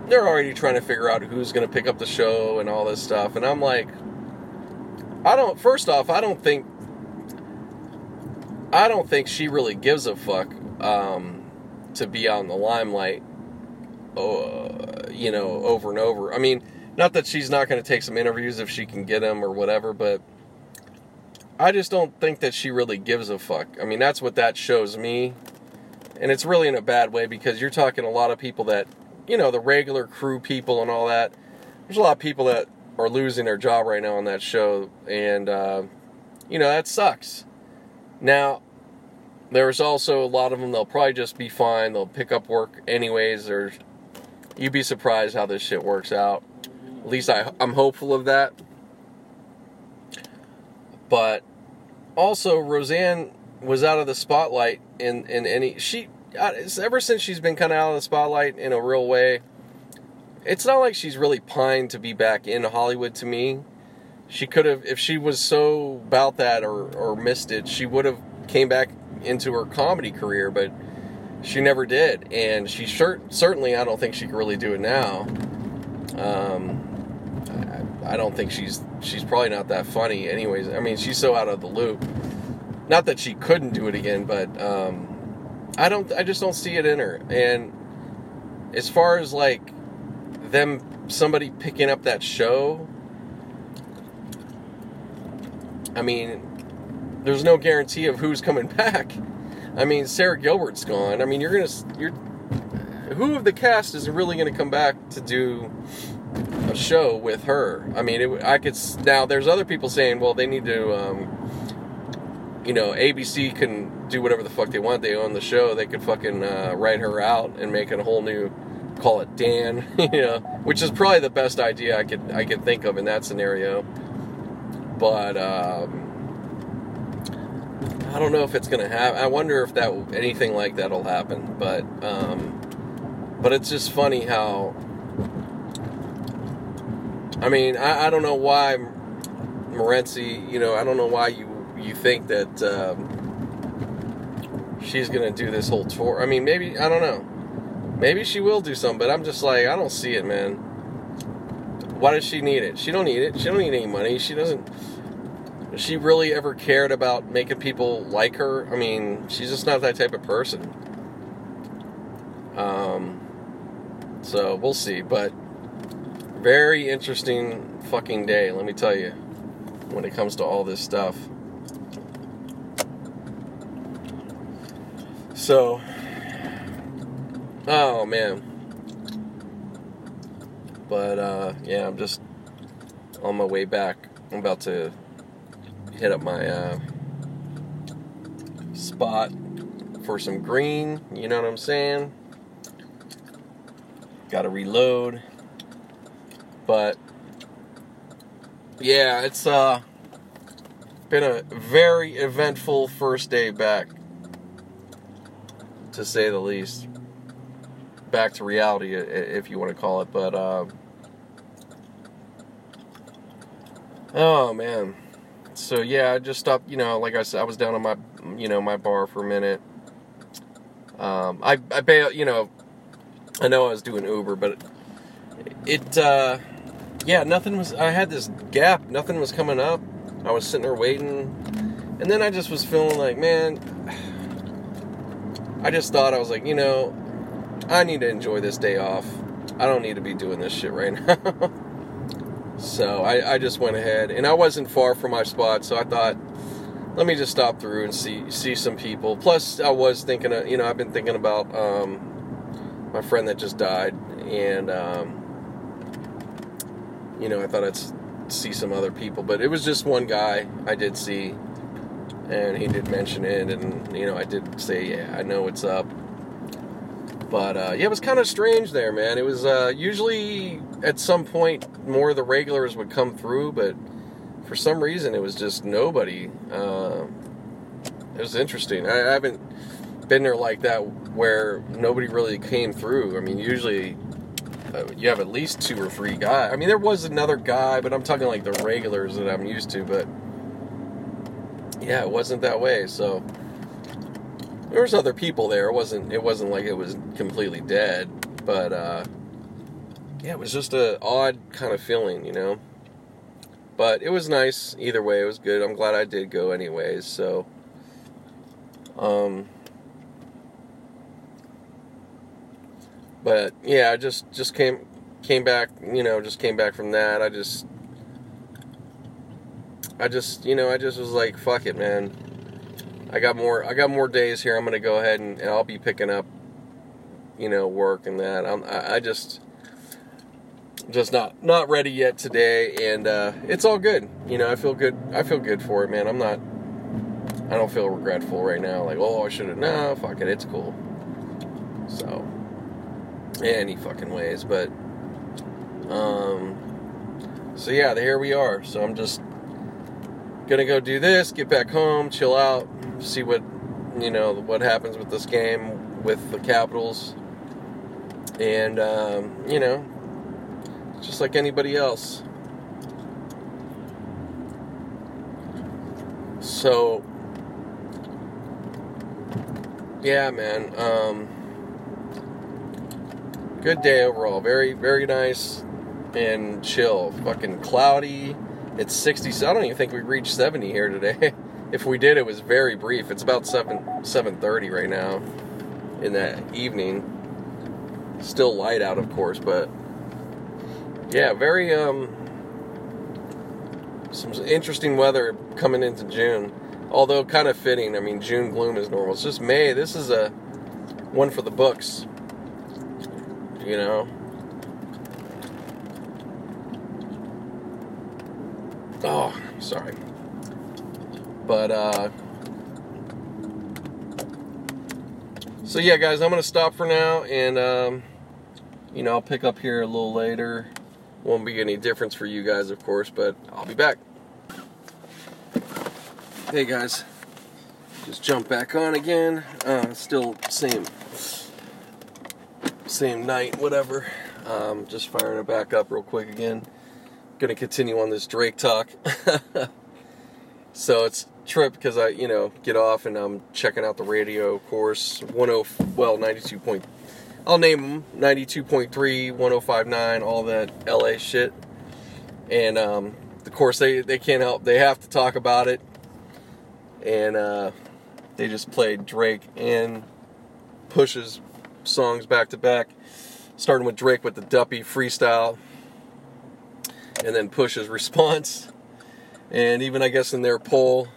they're already trying to figure out who's going to pick up the show and all this stuff. And I'm like, I don't. First off, I don't think. I don't think she really gives a fuck um, to be out in the limelight. Uh, you know, over and over. I mean, not that she's not going to take some interviews if she can get them or whatever, but I just don't think that she really gives a fuck. I mean, that's what that shows me. And it's really in a bad way because you're talking a lot of people that, you know, the regular crew people and all that. There's a lot of people that are losing their job right now on that show. And, uh, you know, that sucks. Now, there's also a lot of them, they'll probably just be fine. They'll pick up work anyways. Or you'd be surprised how this shit works out. At least I, I'm hopeful of that. But also, Roseanne was out of the spotlight in, in any. She. Ever since she's been kind of out of the spotlight in a real way, it's not like she's really pined to be back in Hollywood to me. She could have, if she was so about that or, or missed it, she would have came back into her comedy career, but she never did. And she sure, certainly, I don't think she can really do it now. Um, I don't think she's she's probably not that funny. Anyways, I mean she's so out of the loop. Not that she couldn't do it again, but um, I don't. I just don't see it in her. And as far as like them, somebody picking up that show. I mean, there's no guarantee of who's coming back. I mean, Sara Gilbert's gone. I mean, you're gonna you're who of the cast is really gonna come back to do a show with her. I mean, it, I could now. There's other people saying, well, they need to, um, you know, ABC can do whatever the fuck they want. They own the show. They could fucking uh, write her out and make a whole new, call it Dan, you know, which is probably the best idea I could I could think of in that scenario. But um, I don't know if it's gonna happen. I wonder if that anything like that'll happen. But um, but it's just funny how I mean, I, I don't know why Morency, you know, I don't know why you you think that um, she's gonna do this whole tour. I mean, maybe I don't know. Maybe she will do something, but I'm just like, I don't see it, man. Why does she need it? She don't need it. She don't need any money. She doesn't. She really ever cared about making people like her? I mean, she's just not that type of person. Um. So we'll see, but very interesting fucking day, let me tell you, when it comes to all this stuff. So, oh man. But uh, yeah, I'm just on my way back. I'm about to hit up my uh, spot for some green. You know what I'm saying? Got to reload. But yeah, it's uh been a very eventful first day back, to say the least. Back to reality, if you want to call it. But uh, oh man, so yeah, I just stopped. You know, like I said, I was down on my you know my bar for a minute. Um, I I bail. You know, I know I was doing Uber, but it. Uh, yeah, nothing was. I had this gap. Nothing was coming up. I was sitting there waiting, and then I just was feeling like, man. I just thought I was like, you know, I need to enjoy this day off. I don't need to be doing this shit right now. so I, I just went ahead, and I wasn't far from my spot, so I thought, let me just stop through and see see some people. Plus, I was thinking, of, you know, I've been thinking about um, my friend that just died, and um, you know, I thought I'd see some other people, but it was just one guy I did see, and he did mention it, and you know, I did say, yeah, I know what's up. But uh, yeah, it was kind of strange there, man. It was uh, usually at some point more of the regulars would come through, but for some reason it was just nobody. Uh, it was interesting. I, I haven't been there like that where nobody really came through. I mean, usually uh, you have at least two or three guys. I mean, there was another guy, but I'm talking like the regulars that I'm used to. But yeah, it wasn't that way. So there was other people there. It wasn't. It wasn't like it was completely dead. But uh, yeah, it was just a odd kind of feeling, you know. But it was nice either way. It was good. I'm glad I did go anyways. So, um, but yeah, I just just came came back. You know, just came back from that. I just I just you know I just was like, fuck it, man. I got more I got more days here. I'm gonna go ahead and, and I'll be picking up, you know, work and that. I'm I, I just just not not ready yet today, and uh, it's all good. You know, I feel good. I feel good for it, man. I'm not. I don't feel regretful right now. Like, oh, I should have. No, fuck it. It's cool. So, any fucking ways, but um. So yeah, here we are. So I'm just gonna go do this, get back home, chill out, see what you know what happens with this game with the Capitals, and um, you know just like anybody else. So, yeah, man. Um, good day overall. Very, very nice and chill. Fucking cloudy. It's 60. I don't even think we reached 70 here today. if we did, it was very brief. It's about 7 7:30 right now in the evening. Still light out, of course, but yeah, very um, some interesting weather coming into June. Although kind of fitting. I mean, June gloom is normal. It's just May. This is a one for the books. You know. Oh, sorry. But uh so yeah, guys, I'm gonna stop for now, and um, you know I'll pick up here a little later. Won't be any difference for you guys, of course, but I'll be back. Hey guys, just jump back on again. Uh, still same, same night, whatever. Um, just firing it back up real quick again. Gonna continue on this Drake talk. so it's trip because I, you know, get off and I'm checking out the radio, course. 10, well, 92 point. I'll name them 92.3, 1059, all that LA shit. And um, of course, they, they can't help, they have to talk about it. And uh, they just played Drake and Push's songs back to back, starting with Drake with the Duppy freestyle, and then Push's response. And even, I guess, in their poll,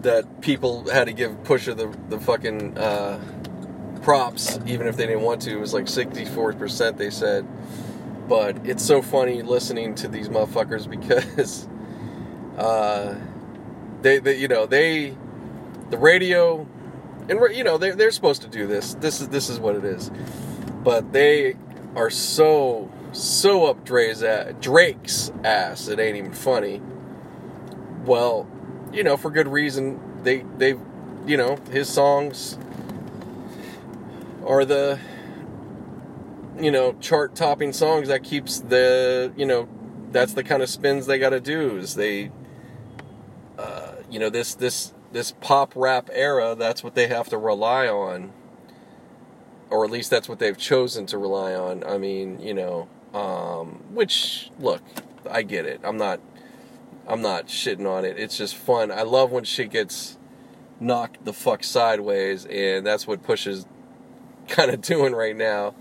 that people had to give Pusha the, the fucking. Uh, props, even if they didn't want to. It was like 64%, they said. But it's so funny listening to these motherfuckers because, uh, they, they, you know, they, the radio, and you know, they're, they're supposed to do this. This is, this is what it is. But they are so, so up Dre's Drake's ass. It ain't even funny. Well, you know, for good reason. They, they, you know, his songs are the you know chart topping songs that keeps the you know that's the kind of spins they got to do is they uh, you know this this this pop rap era that's what they have to rely on or at least that's what they've chosen to rely on i mean you know um, which look i get it i'm not i'm not shitting on it it's just fun i love when shit gets knocked the fuck sideways and that's what Push's kind of doing right now.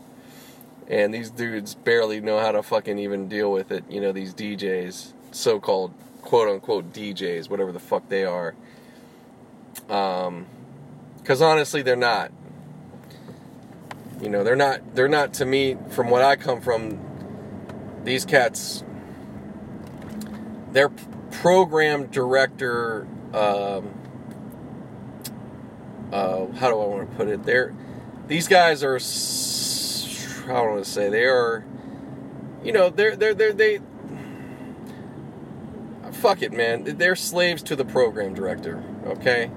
And these dudes barely know how to fucking even deal with it. You know, these DJs, so called quote unquote DJs, whatever the fuck they are. Um, because honestly, they're not. You know, they're not. They're not to me. From what I come from, these cats. Their program director. Um, uh, how do I want to put it? They're these guys are I don't want to say they are you know they're they're they're they fuck it man they're slaves to the program director okay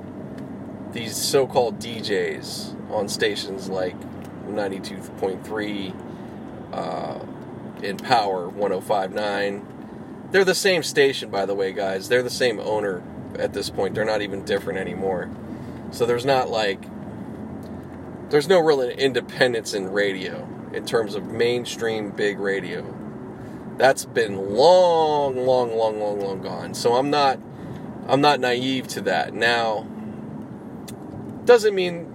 these so-called DJs on stations like 92.3 uh, in Power 1059. They're the same station, by the way, guys. They're the same owner at this point. They're not even different anymore. So there's not like there's no real independence in radio in terms of mainstream big radio. That's been long, long, long, long, long gone. So I'm not I'm not naive to that. Now doesn't mean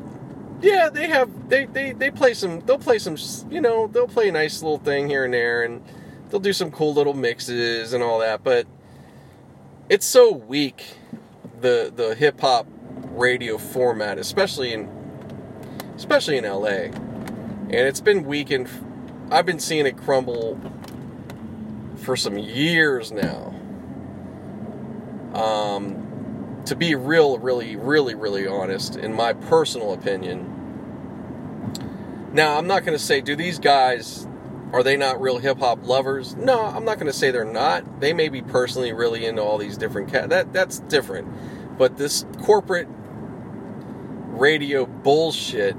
yeah, they have they, they, they play some they'll play some you know, they'll play a nice little thing here and there and they'll do some cool little mixes and all that, but it's so weak the the hip hop radio format, especially in especially in LA. And it's been weak and I've been seeing it crumble for some years now. Um, to be real, really, really, really honest, in my personal opinion. Now, I'm not going to say, do these guys, are they not real hip hop lovers? No, I'm not going to say they're not. They may be personally really into all these different cat. That that's different. But this corporate radio bullshit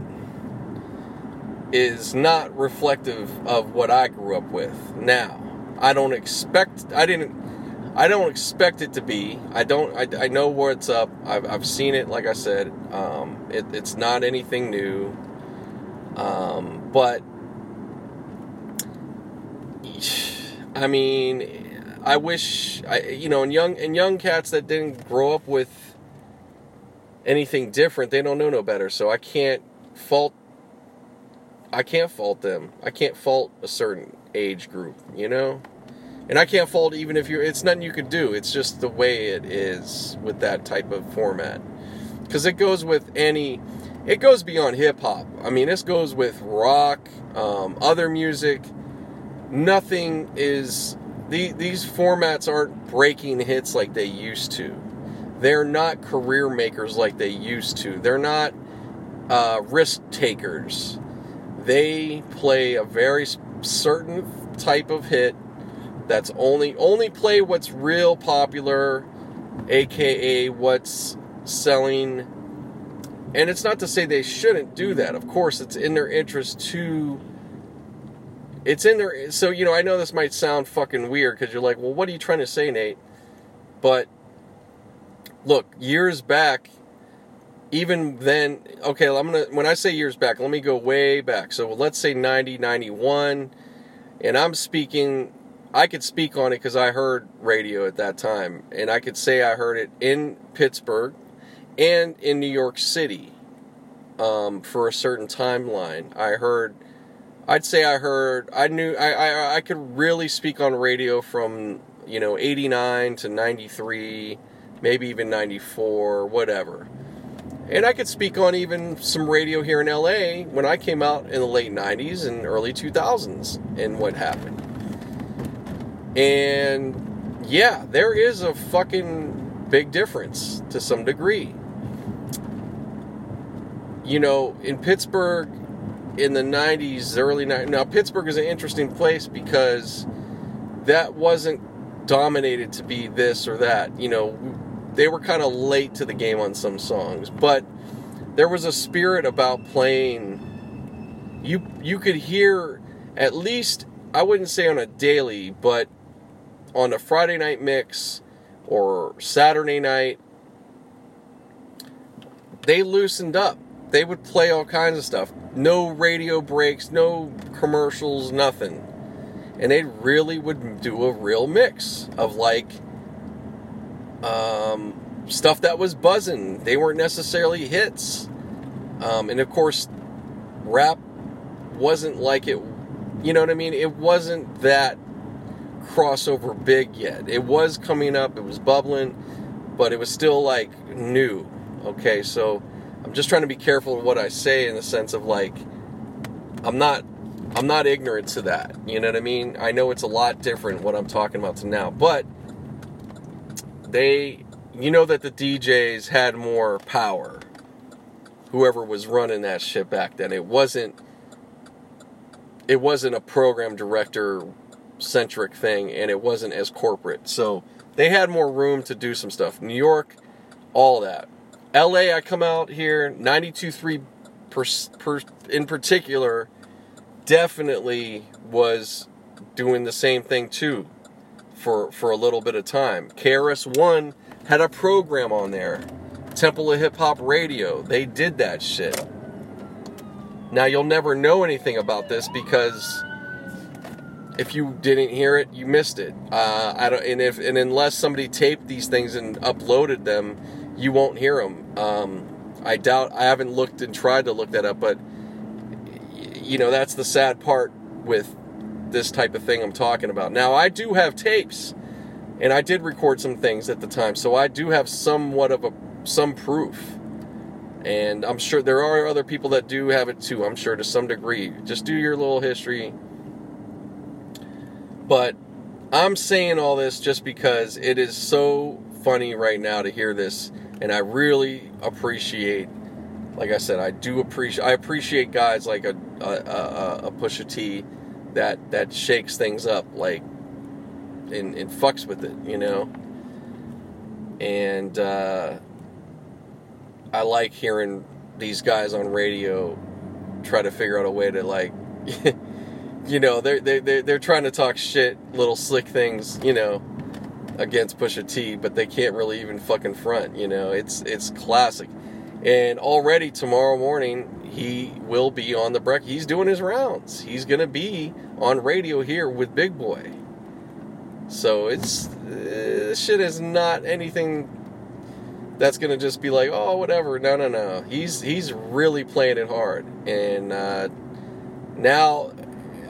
is not reflective of what I grew up with. Now, I don't expect I didn't I don't expect it to be. I don't I, I know it's up. I've, I've seen it like I said. Um, it, it's not anything new. Um, but I mean, I wish I you know, and young and young cats that didn't grow up with anything different, they don't know no better. So I can't fault I can't fault them. I can't fault a certain age group, you know? And I can't fault even if you're, it's nothing you could do. It's just the way it is with that type of format. Because it goes with any, it goes beyond hip hop. I mean, this goes with rock, um, other music. Nothing is, the, these formats aren't breaking hits like they used to. They're not career makers like they used to. They're not uh, risk takers they play a very certain type of hit that's only only play what's real popular aka what's selling and it's not to say they shouldn't do that of course it's in their interest to it's in their so you know i know this might sound fucking weird because you're like well what are you trying to say nate but look years back even then, okay, I'm gonna when I say years back, let me go way back. So let's say 90, 91, and I'm speaking. I could speak on it because I heard radio at that time, and I could say I heard it in Pittsburgh and in New York City um, for a certain timeline. I heard. I'd say I heard. I knew. I, I I could really speak on radio from you know 89 to 93, maybe even 94, whatever. And I could speak on even some radio here in LA when I came out in the late 90s and early 2000s and what happened. And yeah, there is a fucking big difference to some degree. You know, in Pittsburgh in the 90s, early 90s, now Pittsburgh is an interesting place because that wasn't dominated to be this or that. You know, they were kind of late to the game on some songs, but there was a spirit about playing. You you could hear at least I wouldn't say on a daily, but on a Friday night mix or Saturday night, they loosened up. They would play all kinds of stuff. No radio breaks, no commercials, nothing. And they really would do a real mix of like um, stuff that was buzzing. They weren't necessarily hits. Um, and of course, rap wasn't like it, you know what I mean? It wasn't that crossover big yet. It was coming up, it was bubbling, but it was still like new. Okay, so I'm just trying to be careful of what I say in the sense of like, I'm not. I'm not ignorant to that. You know what I mean? I know it's a lot different what I'm talking about to now, but they you know that the DJs had more power. Whoever was running that shit back then, it wasn't. It wasn't a program director centric thing, and it wasn't as corporate. So they had more room to do some stuff. New York, all that. LA, I come out here, 92.3 per, per, in particular, definitely was doing the same thing too for for a little bit of time. KRS One had a program on there. Temple of Hip Hop Radio. They did that shit. Now you'll never know anything about this because if you didn't hear it, you missed it. Uh, I don't, and if and unless somebody taped these things and uploaded them, you won't hear them. Um, I doubt. I haven't looked and tried to look that up, but you know that's the sad part with this type of thing I'm talking about. Now I do have tapes, and I did record some things at the time, so I do have somewhat of a some proof. And I'm sure there are other people that do have it too, I'm sure to some degree. Just do your little history. But I'm saying all this just because it is so funny right now to hear this. And I really appreciate, like I said, I do appreciate, I appreciate guys like a, a, a, a Pusha that, that shakes things up, like, and, and fucks with it, you know? And, uh, I like hearing these guys on radio try to figure out a way to like you know they're they they're, they're trying to talk shit little slick things you know against Pusha T but they can't really even fucking front you know it's it's classic and already tomorrow morning he will be on the break he's doing his rounds he's gonna be on radio here with Big Boy. so it's shit is not anything that's gonna just be like, oh, whatever. No, no, no. He's he's really playing it hard, and uh, now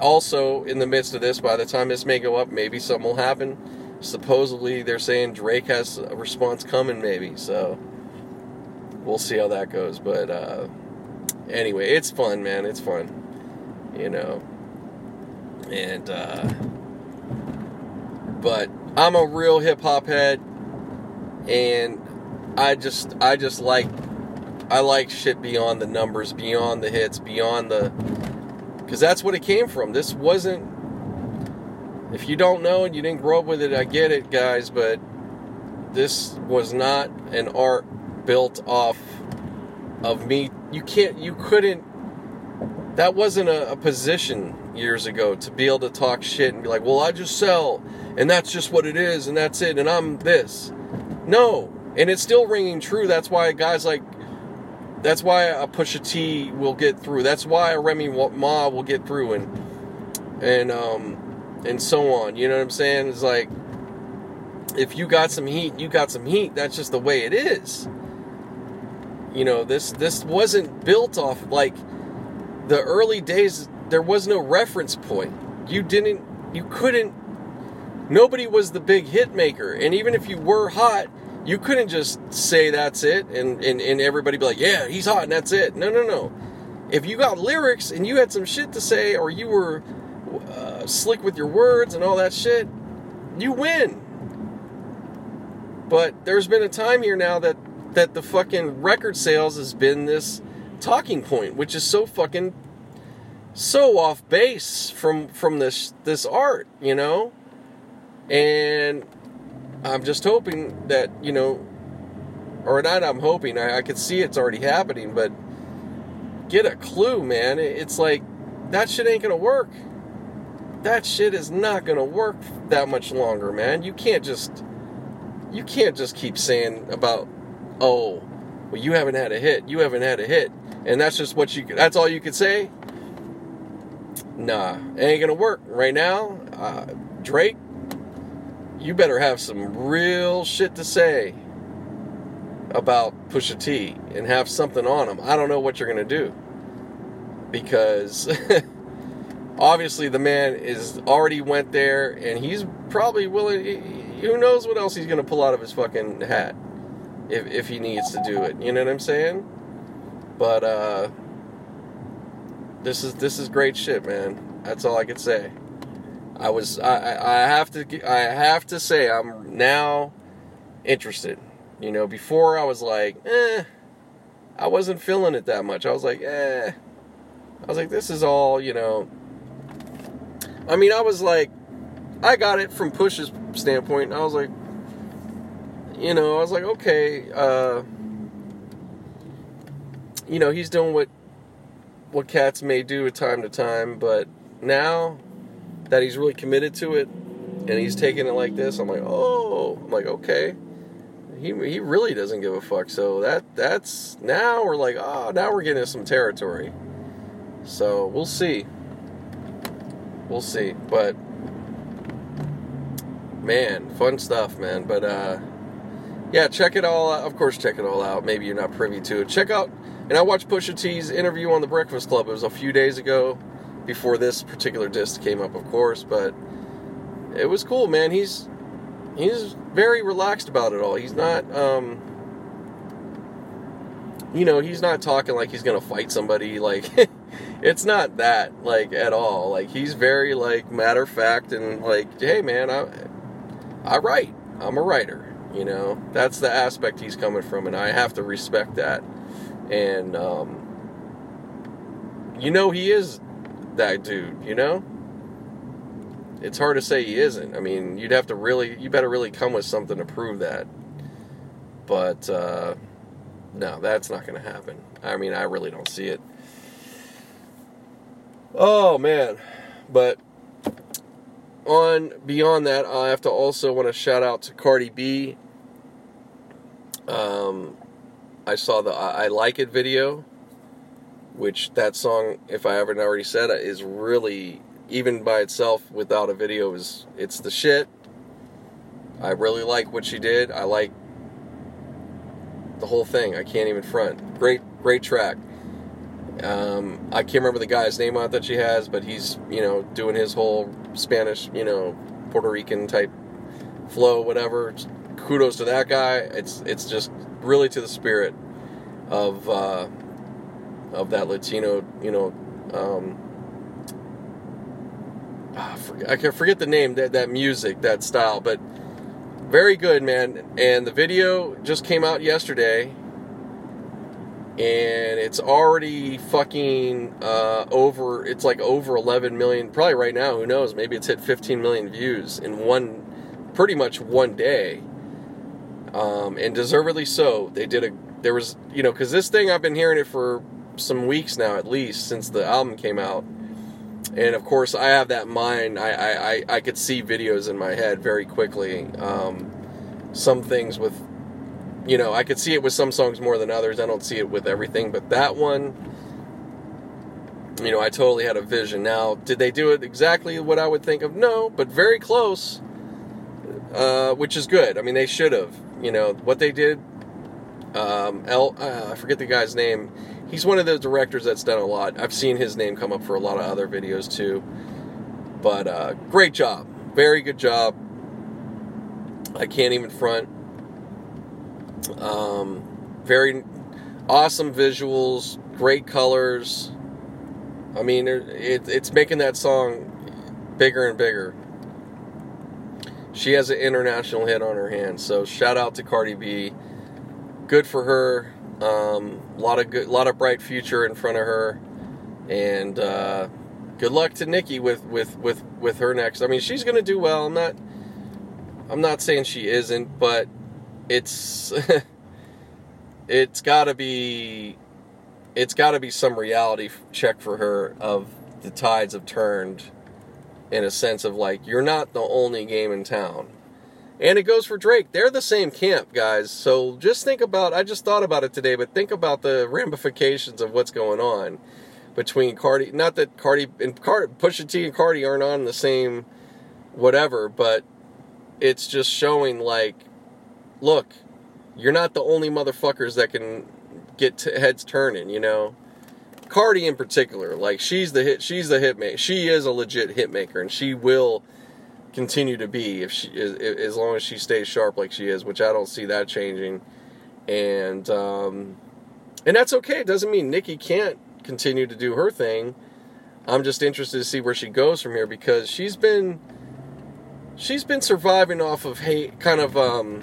also in the midst of this, by the time this may go up, maybe something will happen. Supposedly, they're saying Drake has a response coming, maybe. So we'll see how that goes. But uh, anyway, it's fun, man. It's fun, you know. And uh, but I'm a real hip hop head, and I just I just like I like shit beyond the numbers, beyond the hits, beyond the because that's what it came from. This wasn't. If you don't know and you didn't grow up with it, I get it, guys, but this was not an art built off of me. You can't, you couldn't. That wasn't a, a position years ago to be able to talk shit and be like, well, I just sell, and that's just what it is, and that's it, and I'm this. No, and it's still ringing true. That's why guys like, that's why a Pusha T will get through. That's why a Remy Ma will get through, and and um and so on. You know what I'm saying? It's like if you got some heat, you got some heat. That's just the way it is. You know this this wasn't built off like the early days. There was no reference point. You didn't. You couldn't. Nobody was the big hit maker, and even if you were hot you couldn't just say that's it and, and, and everybody be like, yeah, he's hot and that's it. No, no, no. If you got lyrics and you had some shit to say or you were uh, slick with your words and all that shit, you win. But there's been a time here now that, that the fucking record sales has been this talking point, which is so fucking so off base from from this this art, you know? And I'm just hoping that, you know, or not I'm hoping, I, I could see it's already happening, but get a clue, man. It's like, that shit ain't gonna work. That shit is not gonna work that much longer, man. You can't just, you can't just keep saying about, oh, well, you haven't had a hit, you haven't had a hit, and that's just what you, that's all you could say? Nah, it ain't gonna work. Right now, uh, Drake, you better have some real shit to say about Pusha T and have something on him. I don't know what you're going to do. Because obviously the man is already went there and he's probably willing who knows what else he's going to pull out of his fucking hat if if he needs to do it. You know what I'm saying? But uh this is this is great shit, man. That's all I could say. I was I, I have to I have to say I'm now interested. You know, before I was like, eh, I wasn't feeling it that much. I was like, eh. I was like, this is all, you know. I mean, I was like, I got it from Push's standpoint. I was like, you know, I was like, okay, uh, you know, he's doing what what cats may do at time to time, but now that he's really committed to it and he's taking it like this, I'm like, oh, I'm like, okay. He, he really doesn't give a fuck. So that that's now we're like, oh, now we're getting some territory. So we'll see. We'll see. But man, fun stuff, man. But uh yeah, check it all out. Of course, check it all out. Maybe you're not privy to it. Check out, and I watched Pusha T's interview on the Breakfast Club. It was a few days ago, before this particular diss came up, of course. But it was cool, man. He's he's very relaxed about it all. He's not, um, you know, he's not talking like he's gonna fight somebody. Like it's not that like at all. Like he's very like matter of fact and like, hey, man, I I write. I'm a writer you know, that's the aspect he's coming from, and I have to respect that. And um, you know, he is that dude. You know, it's hard to say he isn't. I mean, you'd have to really, you better really come with something to prove that. But uh, no, that's not going to happen. I mean, I really don't see it. Oh man, but on beyond that, I have to also want to shout out to Cardi B. Um, I saw the I, I Like It video, which that song, if I haven't already said is really even by itself without a video is it's the shit. I really like what she did. I like the whole thing. I can't even front. Great, great track. Um, I can't remember the guy's name on that she has, but he's you know doing his whole Spanish, you know, Puerto Rican type flow, whatever. Kudos to that guy. It's it's just really to the spirit of uh, of that Latino, you know. Um, ah, I can forget the name that that music, that style, but very good, man. And the video just came out yesterday and it's already fucking uh, over. It's like over 11 million. Probably right now, who knows? Maybe it's hit 15 million views in one, pretty much one day. Um, and deservedly so. They did a. There was, you know, because this thing I've been hearing it for some weeks now, at least since the album came out. And of course, I have that mind. I I, I, could see videos in my head very quickly. Um, some things with you know, I could see it with some songs more than others. I don't see it with everything, but that one, you know, I totally had a vision. Now, did they do it exactly what I would think of? No, but very close, uh, which is good. I mean, they should have. You know, what they did, um, El, uh, I forget the guy's name. He's one of those directors that's done a lot. I've seen his name come up for a lot of other videos too. But uh, great job. Very good job. I can't even front um, very awesome visuals, great colors. I mean, it, it's making that song bigger and bigger. She has an international hit on her hands, so shout out to Cardi B. Good for her. A um, lot of good, lot of bright future in front of her, and uh, good luck to Nicki with with with with her next. I mean, she's gonna do well. I'm not. I'm not saying she isn't, but it's it's got to be it's got to be some reality check for her of the tides have turned in a sense of like you're not the only game in town. And it goes for Drake. They're the same camp, guys. So just think about I just thought about it today, but think about the ramifications of what's going on between Cardi not that Cardi and Card Pusha T and Cardi aren't on the same whatever, but it's just showing like look, you're not the only motherfuckers that can get t- heads turning, you know. Cardi in particular, like she's the hit, she's the hitmaker. She is a legit hitmaker, and she will continue to be if she as long as she stays sharp like she is, which I don't see that changing. And um, and that's okay. It doesn't mean Nicki can't continue to do her thing. I'm just interested to see where she goes from here because she's been she's been surviving off of hate, kind of um,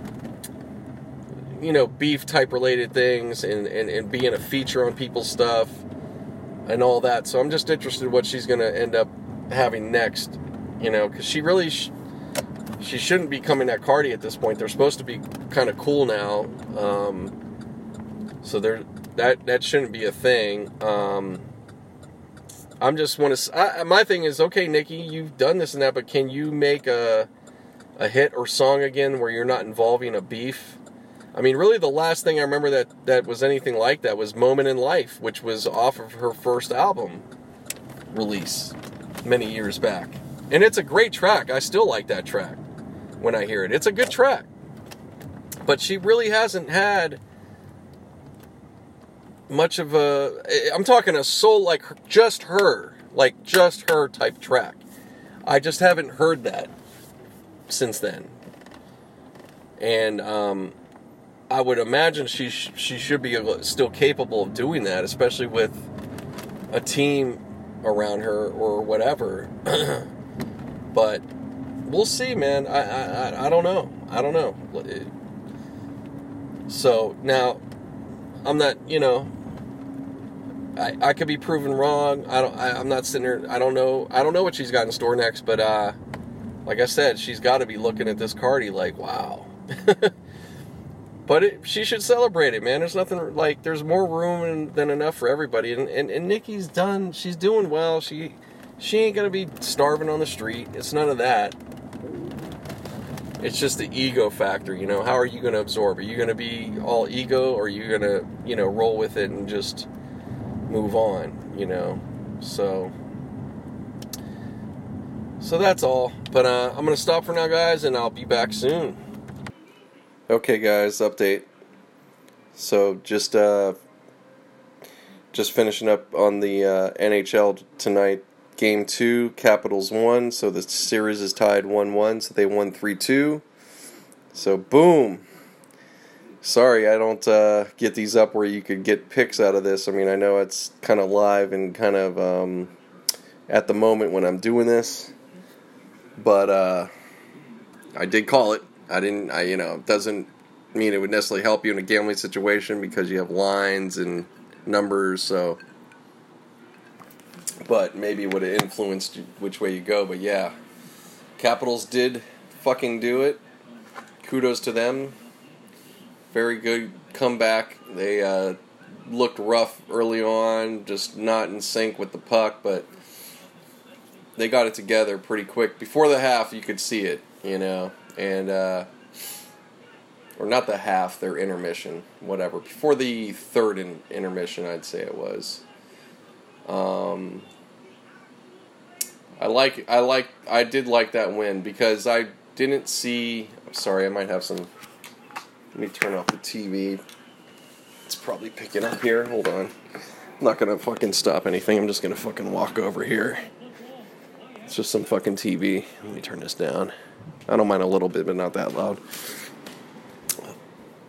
you know, beef type related things and, and, and being a feature on people's stuff and all that. So I'm just interested what she's going to end up having next, you know, because she really, sh- she shouldn't be coming at Cardi at this point. They're supposed to be kind of cool now. Um, so there, that, that shouldn't be a thing. Um, I'm just want to. My thing is, okay, Nicki, you've done this and that, but can you make a a hit or song again where you're not involving a beef? I mean, really, the last thing I remember that that was anything like that was "Moment in Life," which was off of her first album release many years back, and it's a great track. I still like that track when I hear it. It's a good track, but she really hasn't had much of a I'm talking a soul like just her, like just her type track. I just haven't heard that since then. And um, I would imagine she sh- she should be still capable of doing that, especially with a team around her or whatever. but we'll see, man. I, I I don't know. I don't know. So now I'm not, you know, I, I could be proven wrong. I don't. I, am not sitting there. I don't know. I don't know what she's got in store next. But uh, like I said, she's got to be looking at this Cardi like, wow. but it, she should celebrate it, man. There's nothing like. There's more room than enough for everybody. And, and and Nicki's done. She's doing well. She she ain't gonna be starving on the street. It's none of that. It's just the ego factor, you know. How are you to absorb? Are you to be all ego, or are you to, you know, roll with it and just move on, you know. So so that's all. But uh, I'm gonna stop for now, guys, and I'll be back soon. Okay, guys, update. So just uh, just finishing up on the uh, NHL tonight. Game two, Capitals won, so the series is tied one-one. So they won three-two. So boom, sorry I don't uh, get these up where you could get picks out of this. I mean, I know it's kind of live and kind of um, at the moment when I'm doing this, but uh, I did call it. I didn't. I you know it doesn't mean it would necessarily help you in a gambling situation because you have lines and numbers. So, but maybe would have influenced which way you go. But yeah, Capitals did fucking do it. Kudos to them very good comeback. They uh, looked rough early on, just not in sync with the puck, but they got it together pretty quick. Before the half, you could see it, you know, and uh, or not the half, their intermission, whatever. Before the third in, intermission, I'd say it was. Um, I like, I like, I did like that win because I didn't see. Sorry, I might have some let me turn off the TV. It's probably picking up here. Hold on. I'm not gonna fucking stop anything. I'm just gonna fucking walk over here. It's just some fucking TV. Let me turn this down. I don't mind a little bit, but not that loud.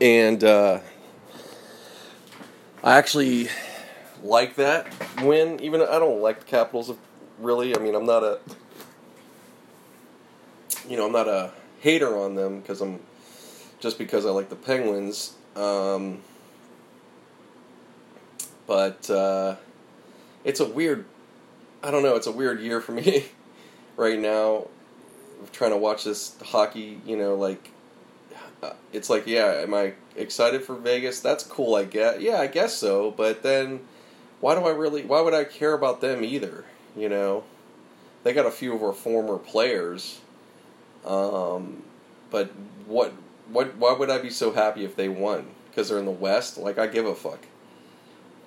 And uh, I actually like that win. Even I don't like the Capitals really. I mean, I'm not a you know I'm not a hater on them because I'm just because I like the Penguins. Um, but uh, it's a weird, I don't know, it's a weird year for me right now. trying to watch this hockey, you know, like, uh, it's like, yeah, am I excited for Vegas? That's cool, I guess. Yeah, I guess so. But then, why do I really, why would I care about them either? You know, they got a few of our former players. Um, but what what why would I be so happy if they won? Because they're in the West. Like I give a fuck.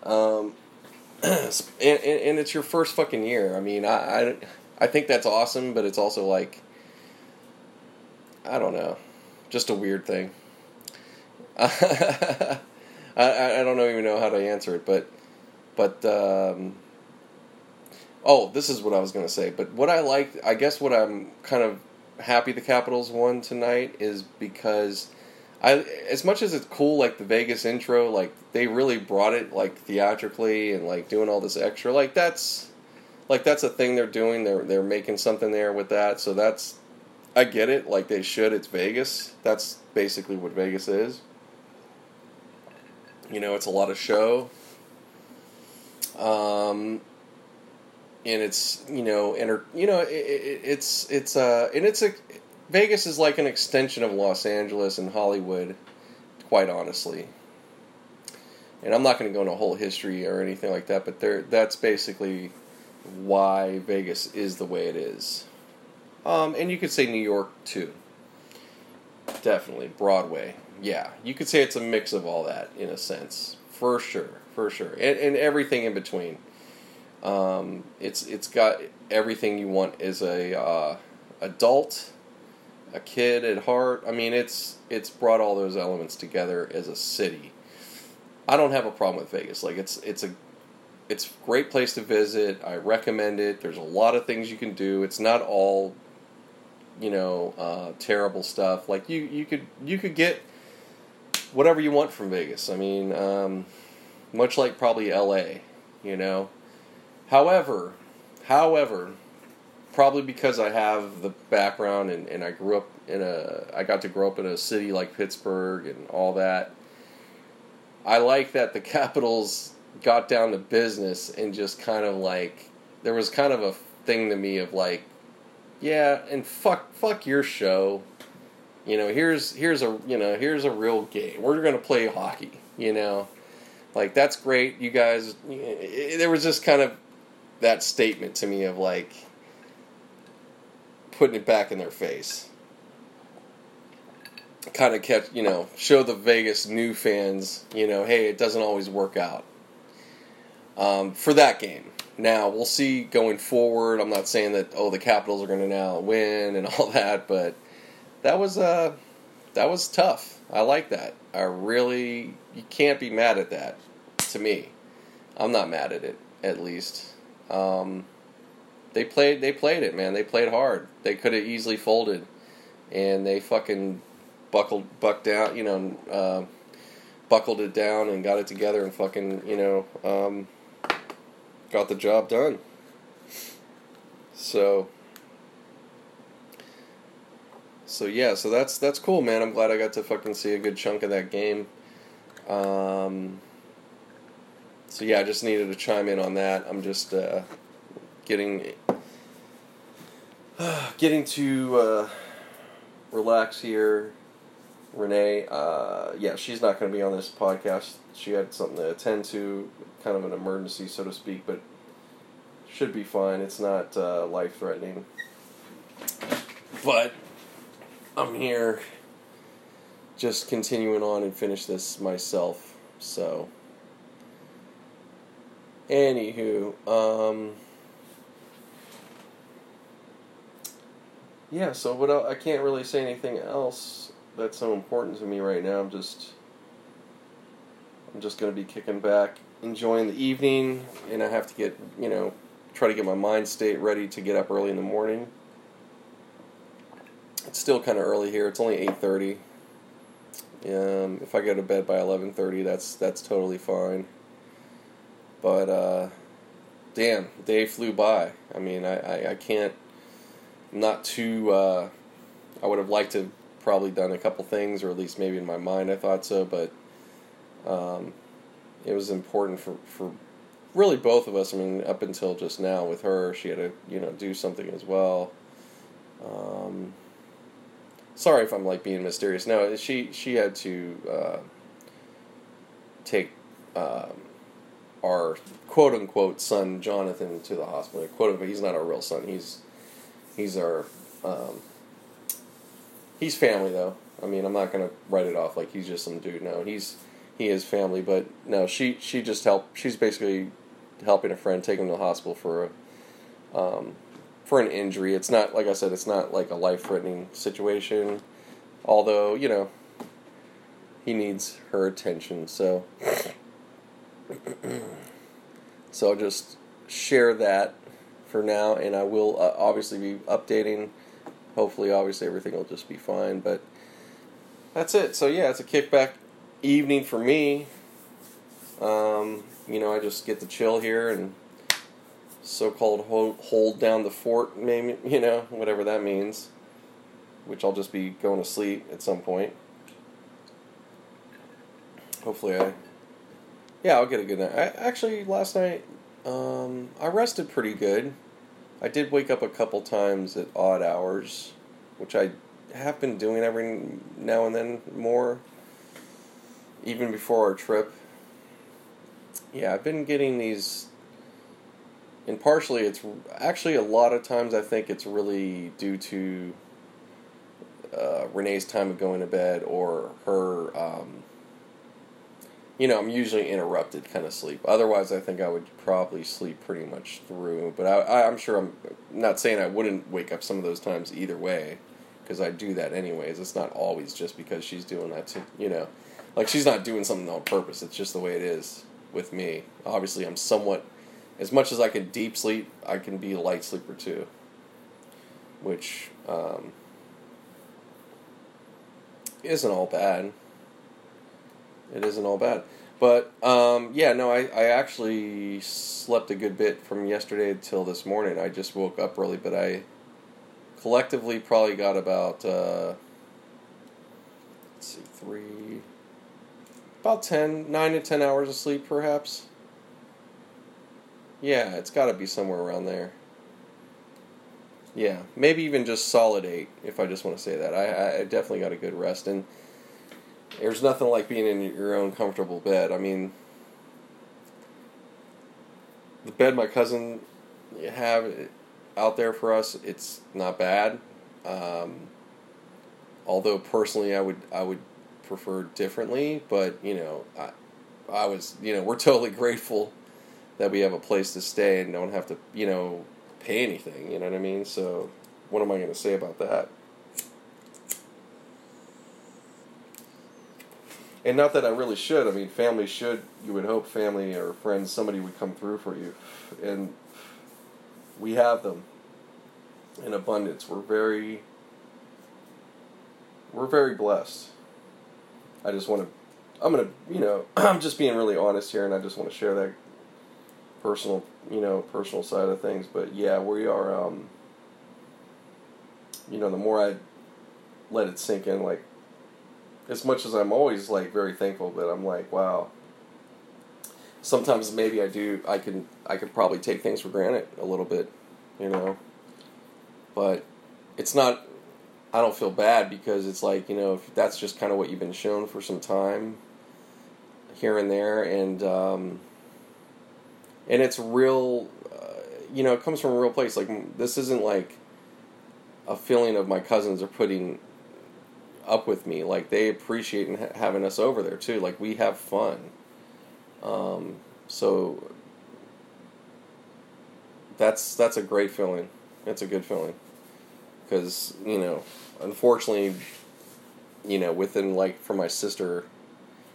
Um, and, and, and it's your first fucking year. I mean, I, I I think that's awesome, but it's also like I don't know, just a weird thing. I, I don't even know how to answer it, but but um, oh, this is what I was gonna say. But what I like, I guess, what I'm kind of happy the Capitals won tonight is because I as much as it's cool like the Vegas intro, like they really brought it like theatrically and like doing all this extra. Like that's like that's a thing they're doing. They're they're making something there with that. So that's I get it. Like they should. It's Vegas. That's basically what Vegas is. You know, it's a lot of show. Um, and it's you know enter you know it, it, it's it's uh and it's a Vegas is like an extension of Los Angeles and Hollywood, quite honestly. And I'm not going to go into a whole history or anything like that, but there that's basically why Vegas is the way it is. Um, and you could say New York too. Definitely Broadway. Yeah, you could say it's a mix of all that in a sense, for sure, for sure, and, and everything in between. Um, it's it's got everything you want as a uh, adult, a kid at heart. I mean, it's it's brought all those elements together as a city. I don't have a problem with Vegas. Like it's it's a it's a great place to visit. I recommend it. There's a lot of things you can do. It's not all you know uh, terrible stuff. Like you you could you could get whatever you want from Vegas. I mean, um, much like probably L.A. You know However, however, probably because I have the background and, and I grew up in a I got to grow up in a city like Pittsburgh and all that. I like that the Capitals got down to business and just kind of like there was kind of a thing to me of like yeah and fuck fuck your show you know here's here's a you know here's a real game we're to play hockey you know like that's great you guys there was just kind of that statement to me of like putting it back in their face. Kind of kept, you know, show the Vegas new fans, you know, hey, it doesn't always work out. Um, for that game. Now we'll see going forward. I'm not saying that oh the Capitals are going to now win and all that, but that was uh that was tough. I like that. I really you can't be mad at that. To me, I'm not mad at it. At least um, they played they played it, man. They played hard. They could have easily folded, and they fucking buckled bucked down, you know, uh, buckled it down and got it together and fucking you know um, got the job done. So. So yeah, so that's that's cool, man. I'm glad I got to fucking see a good chunk of that game. Um, so yeah, I just needed to chime in on that. I'm just uh, getting uh, getting to uh, relax here. Renee, uh, yeah, she's not going to be on this podcast. She had something to attend to, kind of an emergency, so to speak, but should be fine. It's not uh, life threatening. But I'm here just continuing on and finish this myself. So. Anywho, um, yeah. So what I can't really say anything else that's so important to me right now. I'm just, I'm just gonna be kicking back, enjoying the evening, and I have to get, you know, try to get my mind state ready to get up early in the morning. It's still kind of early here. It's only eight thirty. Um, if I go to bed by eleven thirty, that's that's totally fine. But uh, damn, day flew by. I mean, I, I, I can't. not too. Uh, I would have liked to probably done a couple things, or at least maybe in my mind I thought so. But um, it was important for for really both of us. I mean, up until just now with her, she had to you know do something as well. Um, sorry if I'm like being mysterious. No, she she had to uh, take. Um, our quote unquote son Jonathan to the hospital. Quote unquote, he's not our real son. He's he's our um, he's family though. I mean, I'm not gonna write it off like he's just some dude. No, he's he is family. But no, she she just helped. She's basically helping a friend take him to the hospital for a um, for an injury. It's not like I said. It's not like a life threatening situation. Although you know he needs her attention. So so I'll just share that for now, and I will uh, obviously be updating. Hopefully, obviously, everything will just be fine. But that's it. So yeah, it's a kickback evening for me. Um, you know, I just get to chill here and so-called hold, hold down the fort, maybe you know, whatever that means. Which I'll just be going to sleep at some point. Hopefully, I yeah, I'll get a good night. I, actually, last night, um, I rested pretty good. I did wake up a couple times at odd hours, which I have been doing every now and then more, even before our trip. Yeah, I've been getting these and partially it's actually a lot of times I think it's really due to uh, Renee's time of going to bed or her. Um, you know, I'm usually interrupted kind of sleep. Otherwise, I think I would probably sleep pretty much through. But I, I'm sure I'm not saying I wouldn't wake up some of those times either way, because I do that anyways. It's not always just because she's doing that to you know, like she's not doing something on purpose. It's just the way it is with me. Obviously, I'm somewhat, as much as I can deep sleep, I can be a light sleeper too. Which um, isn't all bad. It isn't all bad. But um, yeah, no, I, I actually slept a good bit from yesterday till this morning. I just woke up early, but I collectively probably got about uh, let's see, three, about 10, 9 to 10 hours of sleep perhaps. Yeah, it's got to be somewhere around there. Yeah, maybe even just solid eight, if I just want to say that. I, I definitely got a good rest. And there's nothing like being in your own comfortable bed. I mean, the bed my cousin have out there for us, it's not bad. Um, although personally, I would I would prefer differently. But you know, I I was you know we're totally grateful that we have a place to stay and don't have to you know pay anything. You know what I mean? So what am I going to say about that? and not that I really should. I mean, family should. You would hope family or friends, somebody would come through for you, and we have them in abundance. We're very, we're very blessed. I just want to. I'm gonna, you know, I'm just being really honest here, and I just want to share that personal, you know, personal side of things. But yeah, we are. Um, you know, the more I let it sink in, like as much as I'm always like very thankful, but I'm like, wow. Sometimes maybe I do. I can I could probably take things for granted a little bit, you know. But it's not. I don't feel bad because it's like you know if that's just kind of what you've been shown for some time, here and there, and um, and it's real. Uh, you know, it comes from a real place. Like this isn't like a feeling of my cousins are putting up with me. Like they appreciate ha- having us over there too. Like we have fun. Um, so that's that's a great feeling. It's a good feeling because you know, unfortunately, you know, within like for my sister,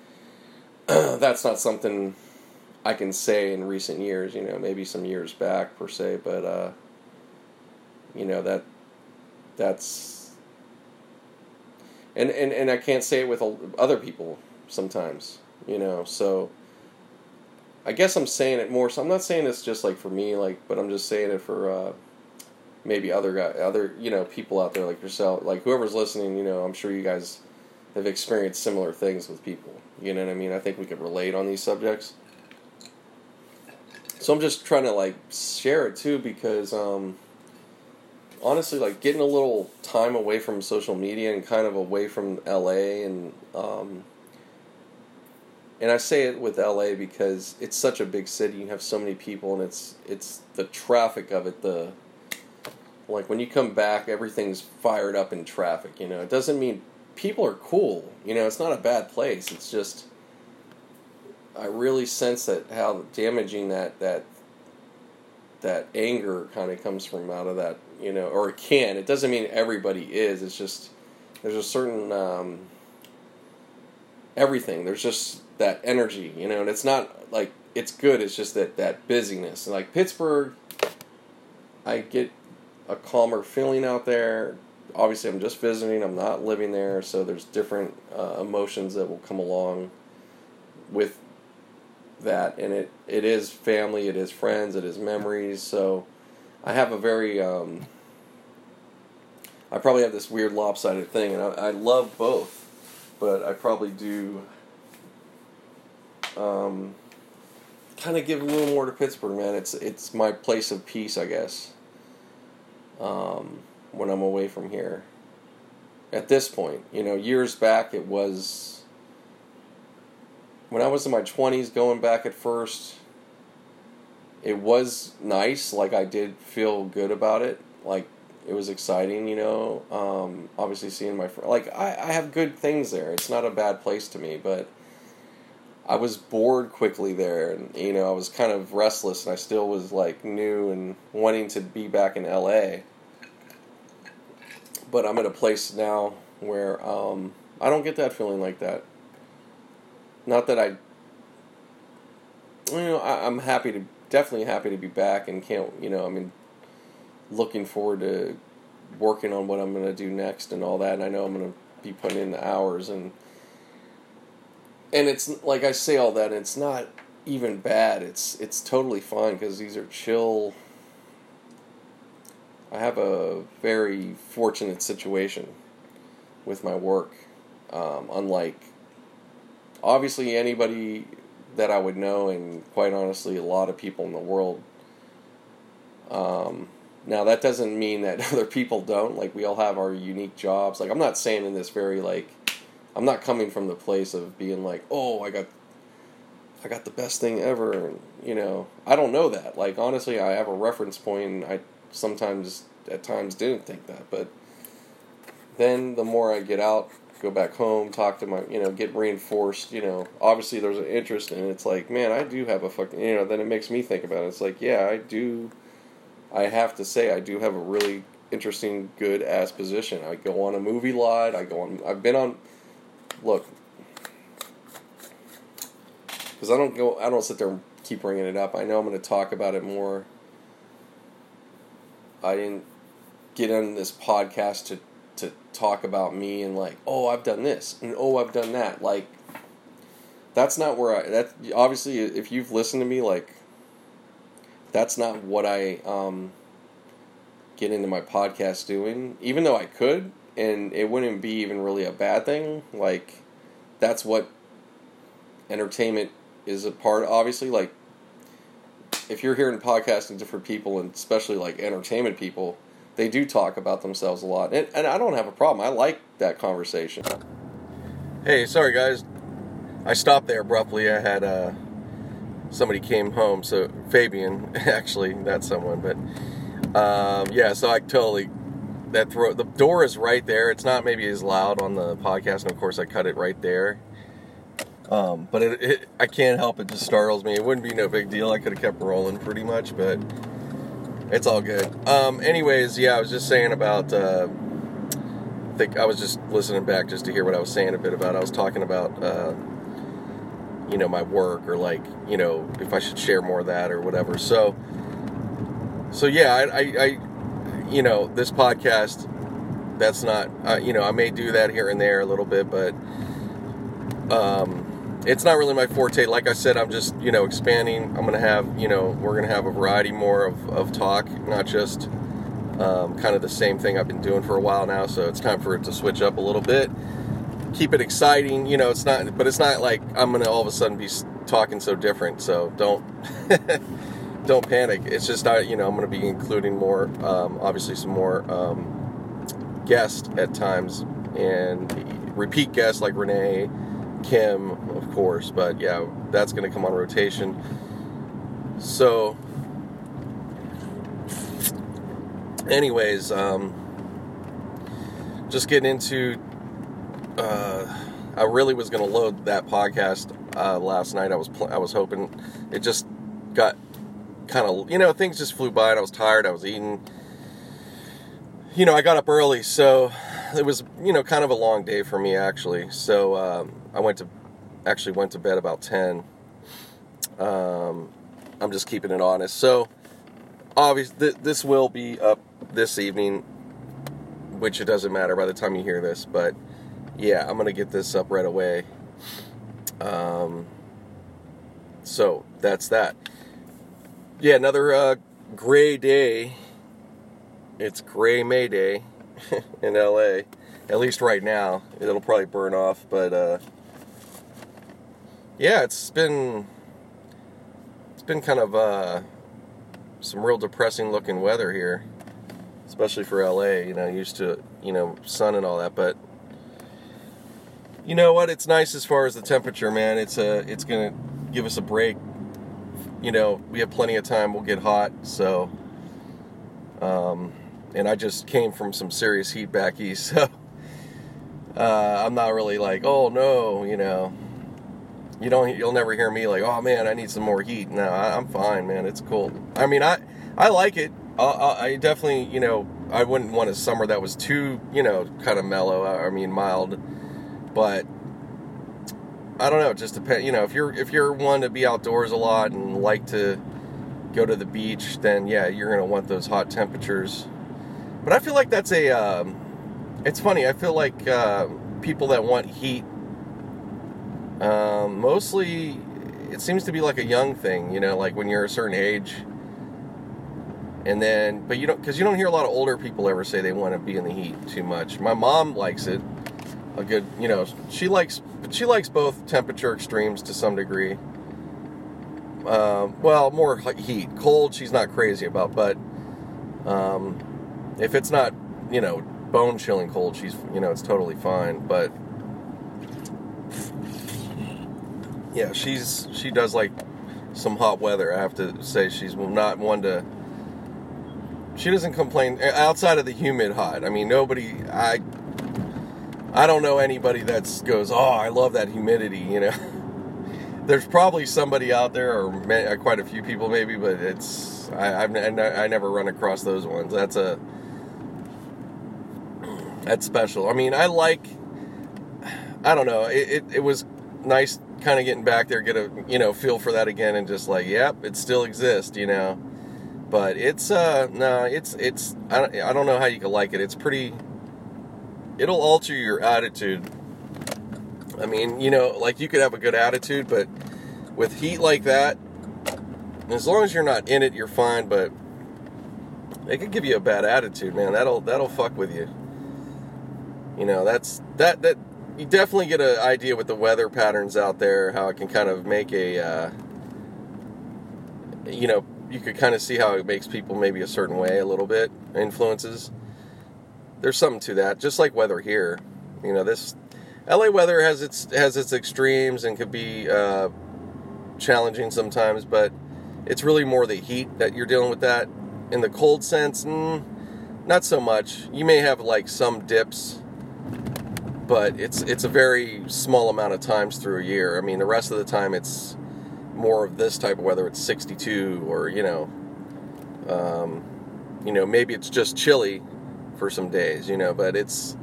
that's not something I can say in recent years. You know, maybe some years back per se, but uh, you know that that's and and and I can't say it with other people sometimes, you know. So I guess I'm saying it more. So I'm not saying it's just like for me, like, but I'm just saying it for uh, maybe other guy, other you know people out there like yourself, like whoever's listening. You know, I'm sure you guys have experienced similar things with people. You know what I mean? I think we could relate on these subjects. So I'm just trying to like share it too because um, honestly like getting a little time away from social media and kind of away from LA and um, and I say it with LA because it's such a big city. You have so many people, and it's it's the traffic of it. The like when you come back, everything's fired up in traffic. You know, it doesn't mean people are cool. You know, it's not a bad place. It's just I really sense that how damaging that that that anger kind of comes from out of that you know, or it can. It doesn't mean everybody is. It's just there's a certain um, everything. There's just that energy, you know, and it's not like it's good. It's just that that busyness. like Pittsburgh, I get a calmer feeling out there. Obviously, I'm just visiting. I'm not living there, so there's different uh, emotions that will come along with that, and it it is family, it is friends, it is memories. So I have a very um, I probably have this weird lopsided thing, and I, I love both, but I probably do um, kind of give a little more to Pittsburgh, man. It's it's my place of peace, I guess. Um, when I'm away from here. At this point, you know, years back, it was when I was in my 20s, going back at first it was nice. Like I did feel good about it. Like it was exciting, you know. Um, obviously, seeing my friend, like I, I have good things there. It's not a bad place to me, but I was bored quickly there, and you know, I was kind of restless, and I still was like new and wanting to be back in LA. But I'm at a place now where um, I don't get that feeling like that. Not that I, you know, I, I'm happy to definitely happy to be back and can't, you know, I mean, looking forward to working on what I'm going to do next and all that. And I know I'm going to be putting in the hours and and it's like I say all that. it's not even bad. It's it's totally fine because these are chill. I have a very fortunate situation with my work. Um, unlike obviously anybody that I would know, and quite honestly, a lot of people in the world. Um, now that doesn't mean that other people don't. Like we all have our unique jobs. Like I'm not saying in this very like, I'm not coming from the place of being like, oh, I got, I got the best thing ever. And, you know, I don't know that. Like honestly, I have a reference point, and I sometimes at times didn't think that, but then the more I get out go back home, talk to my, you know, get reinforced, you know, obviously there's an interest and it's like, man, I do have a fucking, you know, then it makes me think about it. It's like, yeah, I do, I have to say, I do have a really interesting, good ass position. I go on a movie lot, I go on, I've been on, look, because I don't go, I don't sit there and keep bringing it up. I know I'm going to talk about it more. I didn't get on this podcast to to talk about me and like, oh, I've done this and oh, I've done that. Like, that's not where I. That obviously, if you've listened to me, like, that's not what I um, get into my podcast doing. Even though I could, and it wouldn't be even really a bad thing. Like, that's what entertainment is a part. Obviously, like, if you're hearing podcasting different people, and especially like entertainment people they do talk about themselves a lot, and, and I don't have a problem. I like that conversation. Hey, sorry guys, I stopped there abruptly. I had uh, somebody came home, so Fabian, actually, that's someone, but um, yeah, so I totally that throw the door is right there. It's not maybe as loud on the podcast, and of course I cut it right there. Um, but it, it, I can't help it; just startles me. It wouldn't be no big deal. I could have kept rolling pretty much, but it's all good. Um, anyways, yeah, I was just saying about. Uh, I think I was just listening back just to hear what I was saying a bit about. I was talking about, uh, you know, my work or like, you know, if I should share more of that or whatever. So, so yeah, I, I, I you know, this podcast, that's not, uh, you know, I may do that here and there a little bit, but, um, it's not really my forte. Like I said, I'm just, you know, expanding. I'm going to have, you know, we're going to have a variety more of, of talk, not just um, kind of the same thing I've been doing for a while now. So it's time for it to switch up a little bit. Keep it exciting. You know, it's not, but it's not like I'm going to all of a sudden be talking so different. So don't, don't panic. It's just not, you know, I'm going to be including more, um, obviously some more um, guests at times and repeat guests like Renee Kim, of course, but yeah, that's going to come on rotation. So, anyways, um, just getting into. Uh, I really was going to load that podcast uh, last night. I was pl- I was hoping it just got kind of you know things just flew by and I was tired. I was eating. You know, I got up early, so it was you know kind of a long day for me actually. So um, I went to actually went to bed about ten. Um, I'm just keeping it honest. So obviously th- this will be up this evening, which it doesn't matter by the time you hear this. But yeah, I'm gonna get this up right away. Um, so that's that. Yeah, another uh, gray day. It's gray May Day. in LA. At least right now. It'll probably burn off, but uh, yeah, it's been it's been kind of uh, some real depressing looking weather here, especially for LA. You know, used to you know sun and all that, but you know what? It's nice as far as the temperature, man. It's a it's gonna give us a break you know, we have plenty of time. We'll get hot. So, um, and I just came from some serious heat back east, so uh, I'm not really like, oh no, you know. You don't. You'll never hear me like, oh man, I need some more heat. No, I, am fine, man. It's cool. I mean, I I like it. I, I definitely, you know, I wouldn't want a summer that was too, you know, kind of mellow. I mean, mild, but I don't know. Just depends. You know, if you're if you're one to be outdoors a lot and like to go to the beach, then yeah, you're gonna want those hot temperatures. But I feel like that's a. Um, it's funny. I feel like uh, people that want heat, um, mostly, it seems to be like a young thing. You know, like when you're a certain age. And then, but you don't, because you don't hear a lot of older people ever say they want to be in the heat too much. My mom likes it a good, you know, she likes, but she likes both temperature extremes to some degree. Uh, well, more heat. Cold, she's not crazy about, but um, if it's not, you know, bone chilling cold, she's, you know, it's totally fine. But yeah, she's she does like some hot weather. I have to say, she's not one to. She doesn't complain outside of the humid hot. I mean, nobody. I I don't know anybody that goes, oh, I love that humidity, you know. There's probably somebody out there, or uh, quite a few people maybe, but it's I, I've I never run across those ones. That's a that's special. I mean, I like. I don't know. It, it, it was nice, kind of getting back there, get a you know feel for that again, and just like, yep, it still exists, you know. But it's uh no, it's it's I don't, I don't know how you could like it. It's pretty it'll alter your attitude. I mean, you know, like you could have a good attitude, but with heat like that, as long as you're not in it, you're fine. But it could give you a bad attitude, man. That'll that'll fuck with you. You know, that's that that you definitely get an idea with the weather patterns out there, how it can kind of make a, uh, you know, you could kind of see how it makes people maybe a certain way a little bit, influences there's something to that. Just like weather here, you know, this LA weather has its has its extremes and could be uh, challenging sometimes, but it's really more the heat that you're dealing with. That in the cold sense, mm, not so much. You may have like some dips, but it's it's a very small amount of times through a year. I mean, the rest of the time it's more of this type of weather. It's 62 or you know, um, you know maybe it's just chilly for some days, you know, but it's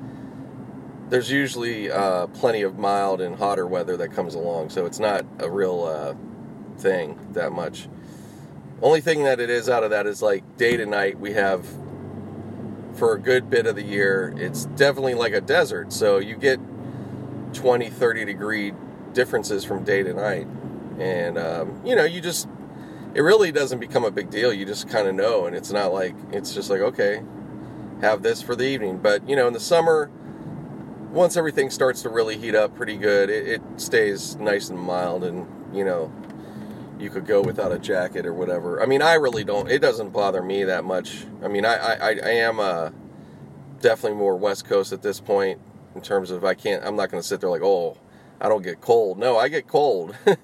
there's usually uh, plenty of mild and hotter weather that comes along, so it's not a real uh, thing that much. Only thing that it is out of that is like day to night we have for a good bit of the year, it's definitely like a desert. So you get 20, 30 degree differences from day to night. And, um, you know, you just, it really doesn't become a big deal. You just kind of know. And it's not like, it's just like, okay, have this for the evening. But you know, in the summer, once everything starts to really heat up pretty good, it, it stays nice and mild, and you know, you could go without a jacket or whatever. I mean, I really don't. It doesn't bother me that much. I mean, I I, I am uh, definitely more West Coast at this point in terms of I can't. I'm not going to sit there like, oh, I don't get cold. No, I get cold. it,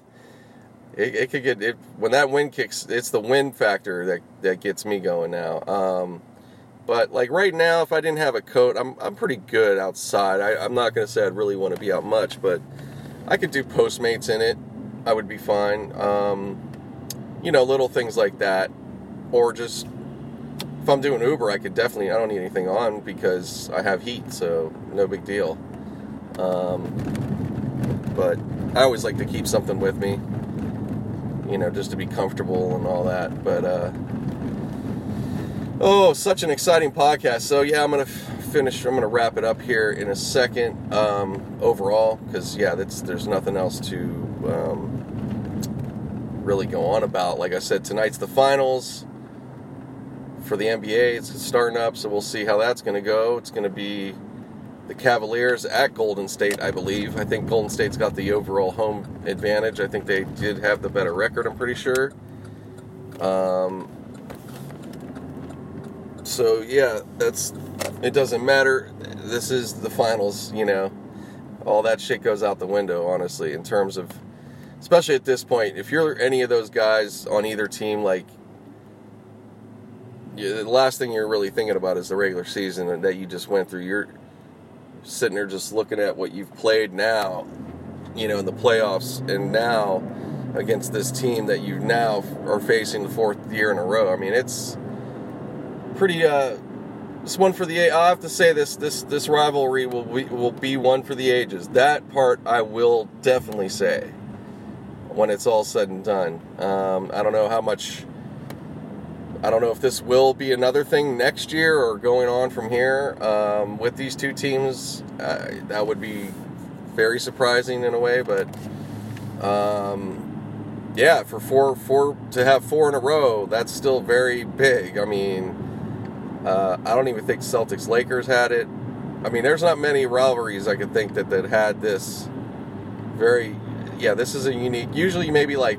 it could get it when that wind kicks. It's the wind factor that that gets me going now. Um, but like right now, if I didn't have a coat, I'm I'm pretty good outside. I, am not gonna say I'd really want to be out much, but I could do Postmates in it. I would be fine. Um, you know, little things like that, or just if I'm doing Uber, I could definitely. I don't need anything on because I have heat, so no big deal. Um, but I always like to keep something with me, you know, just to be comfortable and all that. But uh, Oh, such an exciting podcast. So, yeah, I'm to finish, I'm to wrap it up here in a second um, overall because, yeah, that's, there's nothing else to um, really go on about. Like I said, tonight's the finals for the NBA. It's starting up, so we'll see how that's going to go. It's going to be the Cavaliers at Golden State, I believe. I think Golden State's got the overall home advantage. I think they did have the better record, I'm pretty sure. Um, so yeah, that's it doesn't matter. This is the finals, you know. All that shit goes out the window, honestly, in terms of especially at this point, if you're any of those guys on either team, like the last thing you're really thinking about is the regular season that you just went through. You're sitting there just looking at what you've played now, you know, in the playoffs, and now against this team that you now are facing the fourth year in a row. I mean, it's pretty. Uh, it's one for the. I have to say this. This this rivalry will be, will be one for the ages. That part I will definitely say. When it's all said and done, um, I don't know how much. I don't know if this will be another thing next year or going on from here um, with these two teams. Uh, that would be very surprising in a way, but um, yeah, for four four to have four in a row, that's still very big. I mean, uh, I don't even think Celtics Lakers had it. I mean, there's not many rivalries I could think that that had this very. Yeah, this is a unique. Usually, maybe like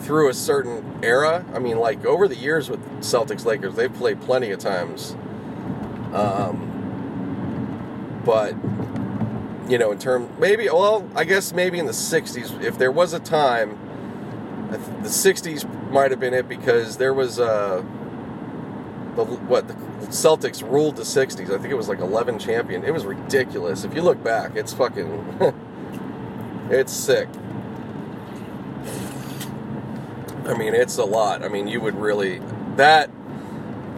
through a certain era. I mean, like over the years with Celtics Lakers, they've played plenty of times. Um, but you know, in terms maybe well, I guess maybe in the '60s, if there was a time the 60s might have been it because there was uh, the what the Celtics ruled the 60s. I think it was like 11 champion. It was ridiculous. If you look back, it's fucking it's sick. I mean, it's a lot. I mean, you would really that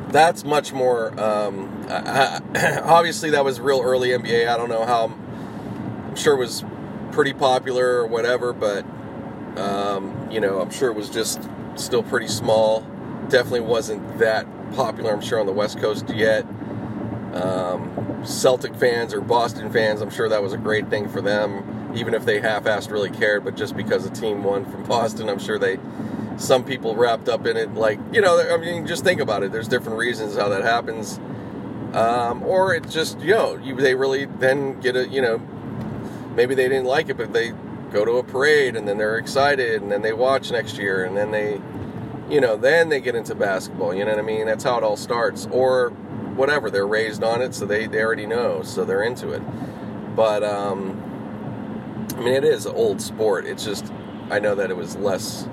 that's much more um, obviously that was real early NBA. I don't know how I'm sure it was pretty popular or whatever, but um, you know, I'm sure it was just still pretty small. Definitely wasn't that popular, I'm sure, on the West Coast yet. Um, Celtic fans or Boston fans, I'm sure that was a great thing for them, even if they half-assed really cared. But just because a team won from Boston, I'm sure they, some people wrapped up in it. Like you know, I mean, just think about it. There's different reasons how that happens, um, or it just you know, you, they really then get a you know, maybe they didn't like it, but they go to a parade and then they're excited and then they watch next year and then they you know then they get into basketball you know what i mean that's how it all starts or whatever they're raised on it so they, they already know so they're into it but um i mean it is an old sport it's just i know that it was less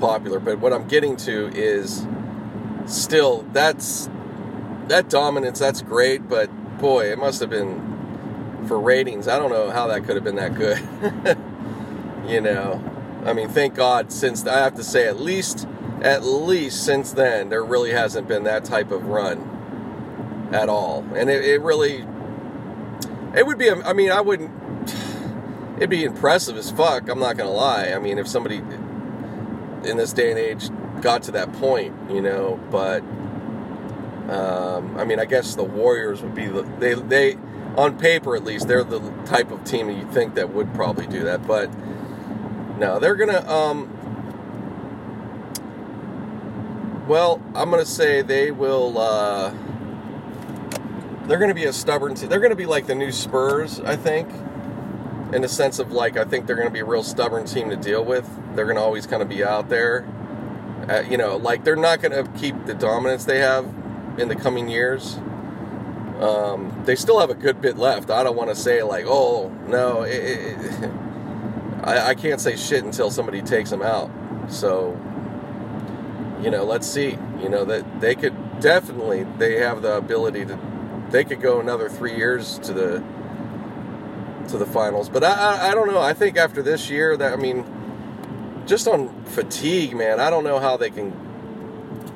popular but what i'm getting to is still that's that dominance that's great but boy it must have been for ratings, I don't know how that could have been that good. you know, I mean, thank God since I have to say at least at least since then there really hasn't been that type of run at all, and it, it really it would be. I mean, I wouldn't. It'd be impressive as fuck. I'm not gonna lie. I mean, if somebody in this day and age got to that point, you know, but. Um, I mean, I guess the Warriors would be the they they on paper at least, they're the type of team you think that would probably do that. But no, they're gonna. Um, well, I'm gonna say they will. Uh, they're gonna be a stubborn team. They're gonna be like the new Spurs, I think, in the sense of like I think they're gonna be a real stubborn team to deal with. They're gonna always kind of be out there. Uh, you know, like they're not gonna keep the dominance they have in the coming years um, they still have a good bit left. I don't want to say like, oh no, it, it, I, I can't say shit until somebody takes them out. So, you know, let's see. You know that they could definitely they have the ability to they could go another three years to the to the finals. But I, I, I don't know. I think after this year that I mean, just on fatigue, man. I don't know how they can.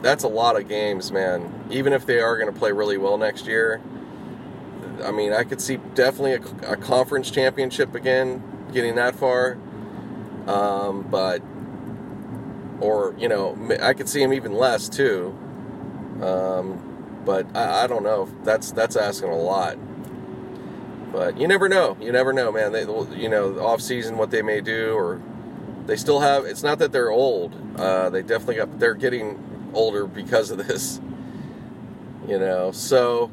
That's a lot of games, man. Even if they are going to play really well next year, I mean, I could see definitely a, a conference championship again, getting that far. Um, but, or you know, I could see him even less too. Um, but I, I, don't know. That's that's asking a lot. But you never know. You never know, man. They, you know, off season what they may do, or they still have. It's not that they're old. Uh, they definitely got. They're getting older because of this. You know, so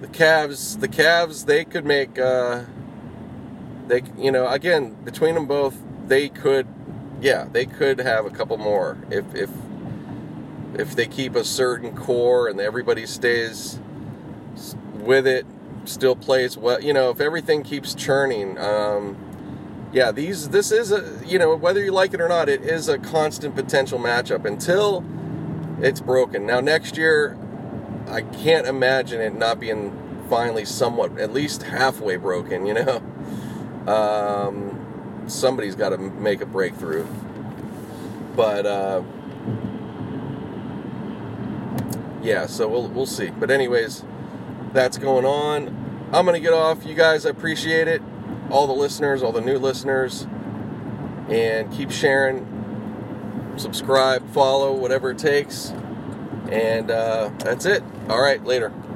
the Cavs, the Cavs, they could make, uh, they, you know, again between them both, they could, yeah, they could have a couple more if if if they keep a certain core and everybody stays with it. still plays well, you know, if everything keeps churning, um, yeah, these this is a you know whether you like it or not, it is a constant potential matchup until it's broken. Now next year, I can't imagine it not being finally somewhat at least halfway broken. You know, um, somebody's got to make a breakthrough, but. Uh, yeah, so we'll we'll see. But anyways, that's going on. I'm gonna get off. You guys, I appreciate it. All the listeners, all the new listeners, and keep sharing, subscribe, follow, whatever it takes. And uh, that's it. All right, later.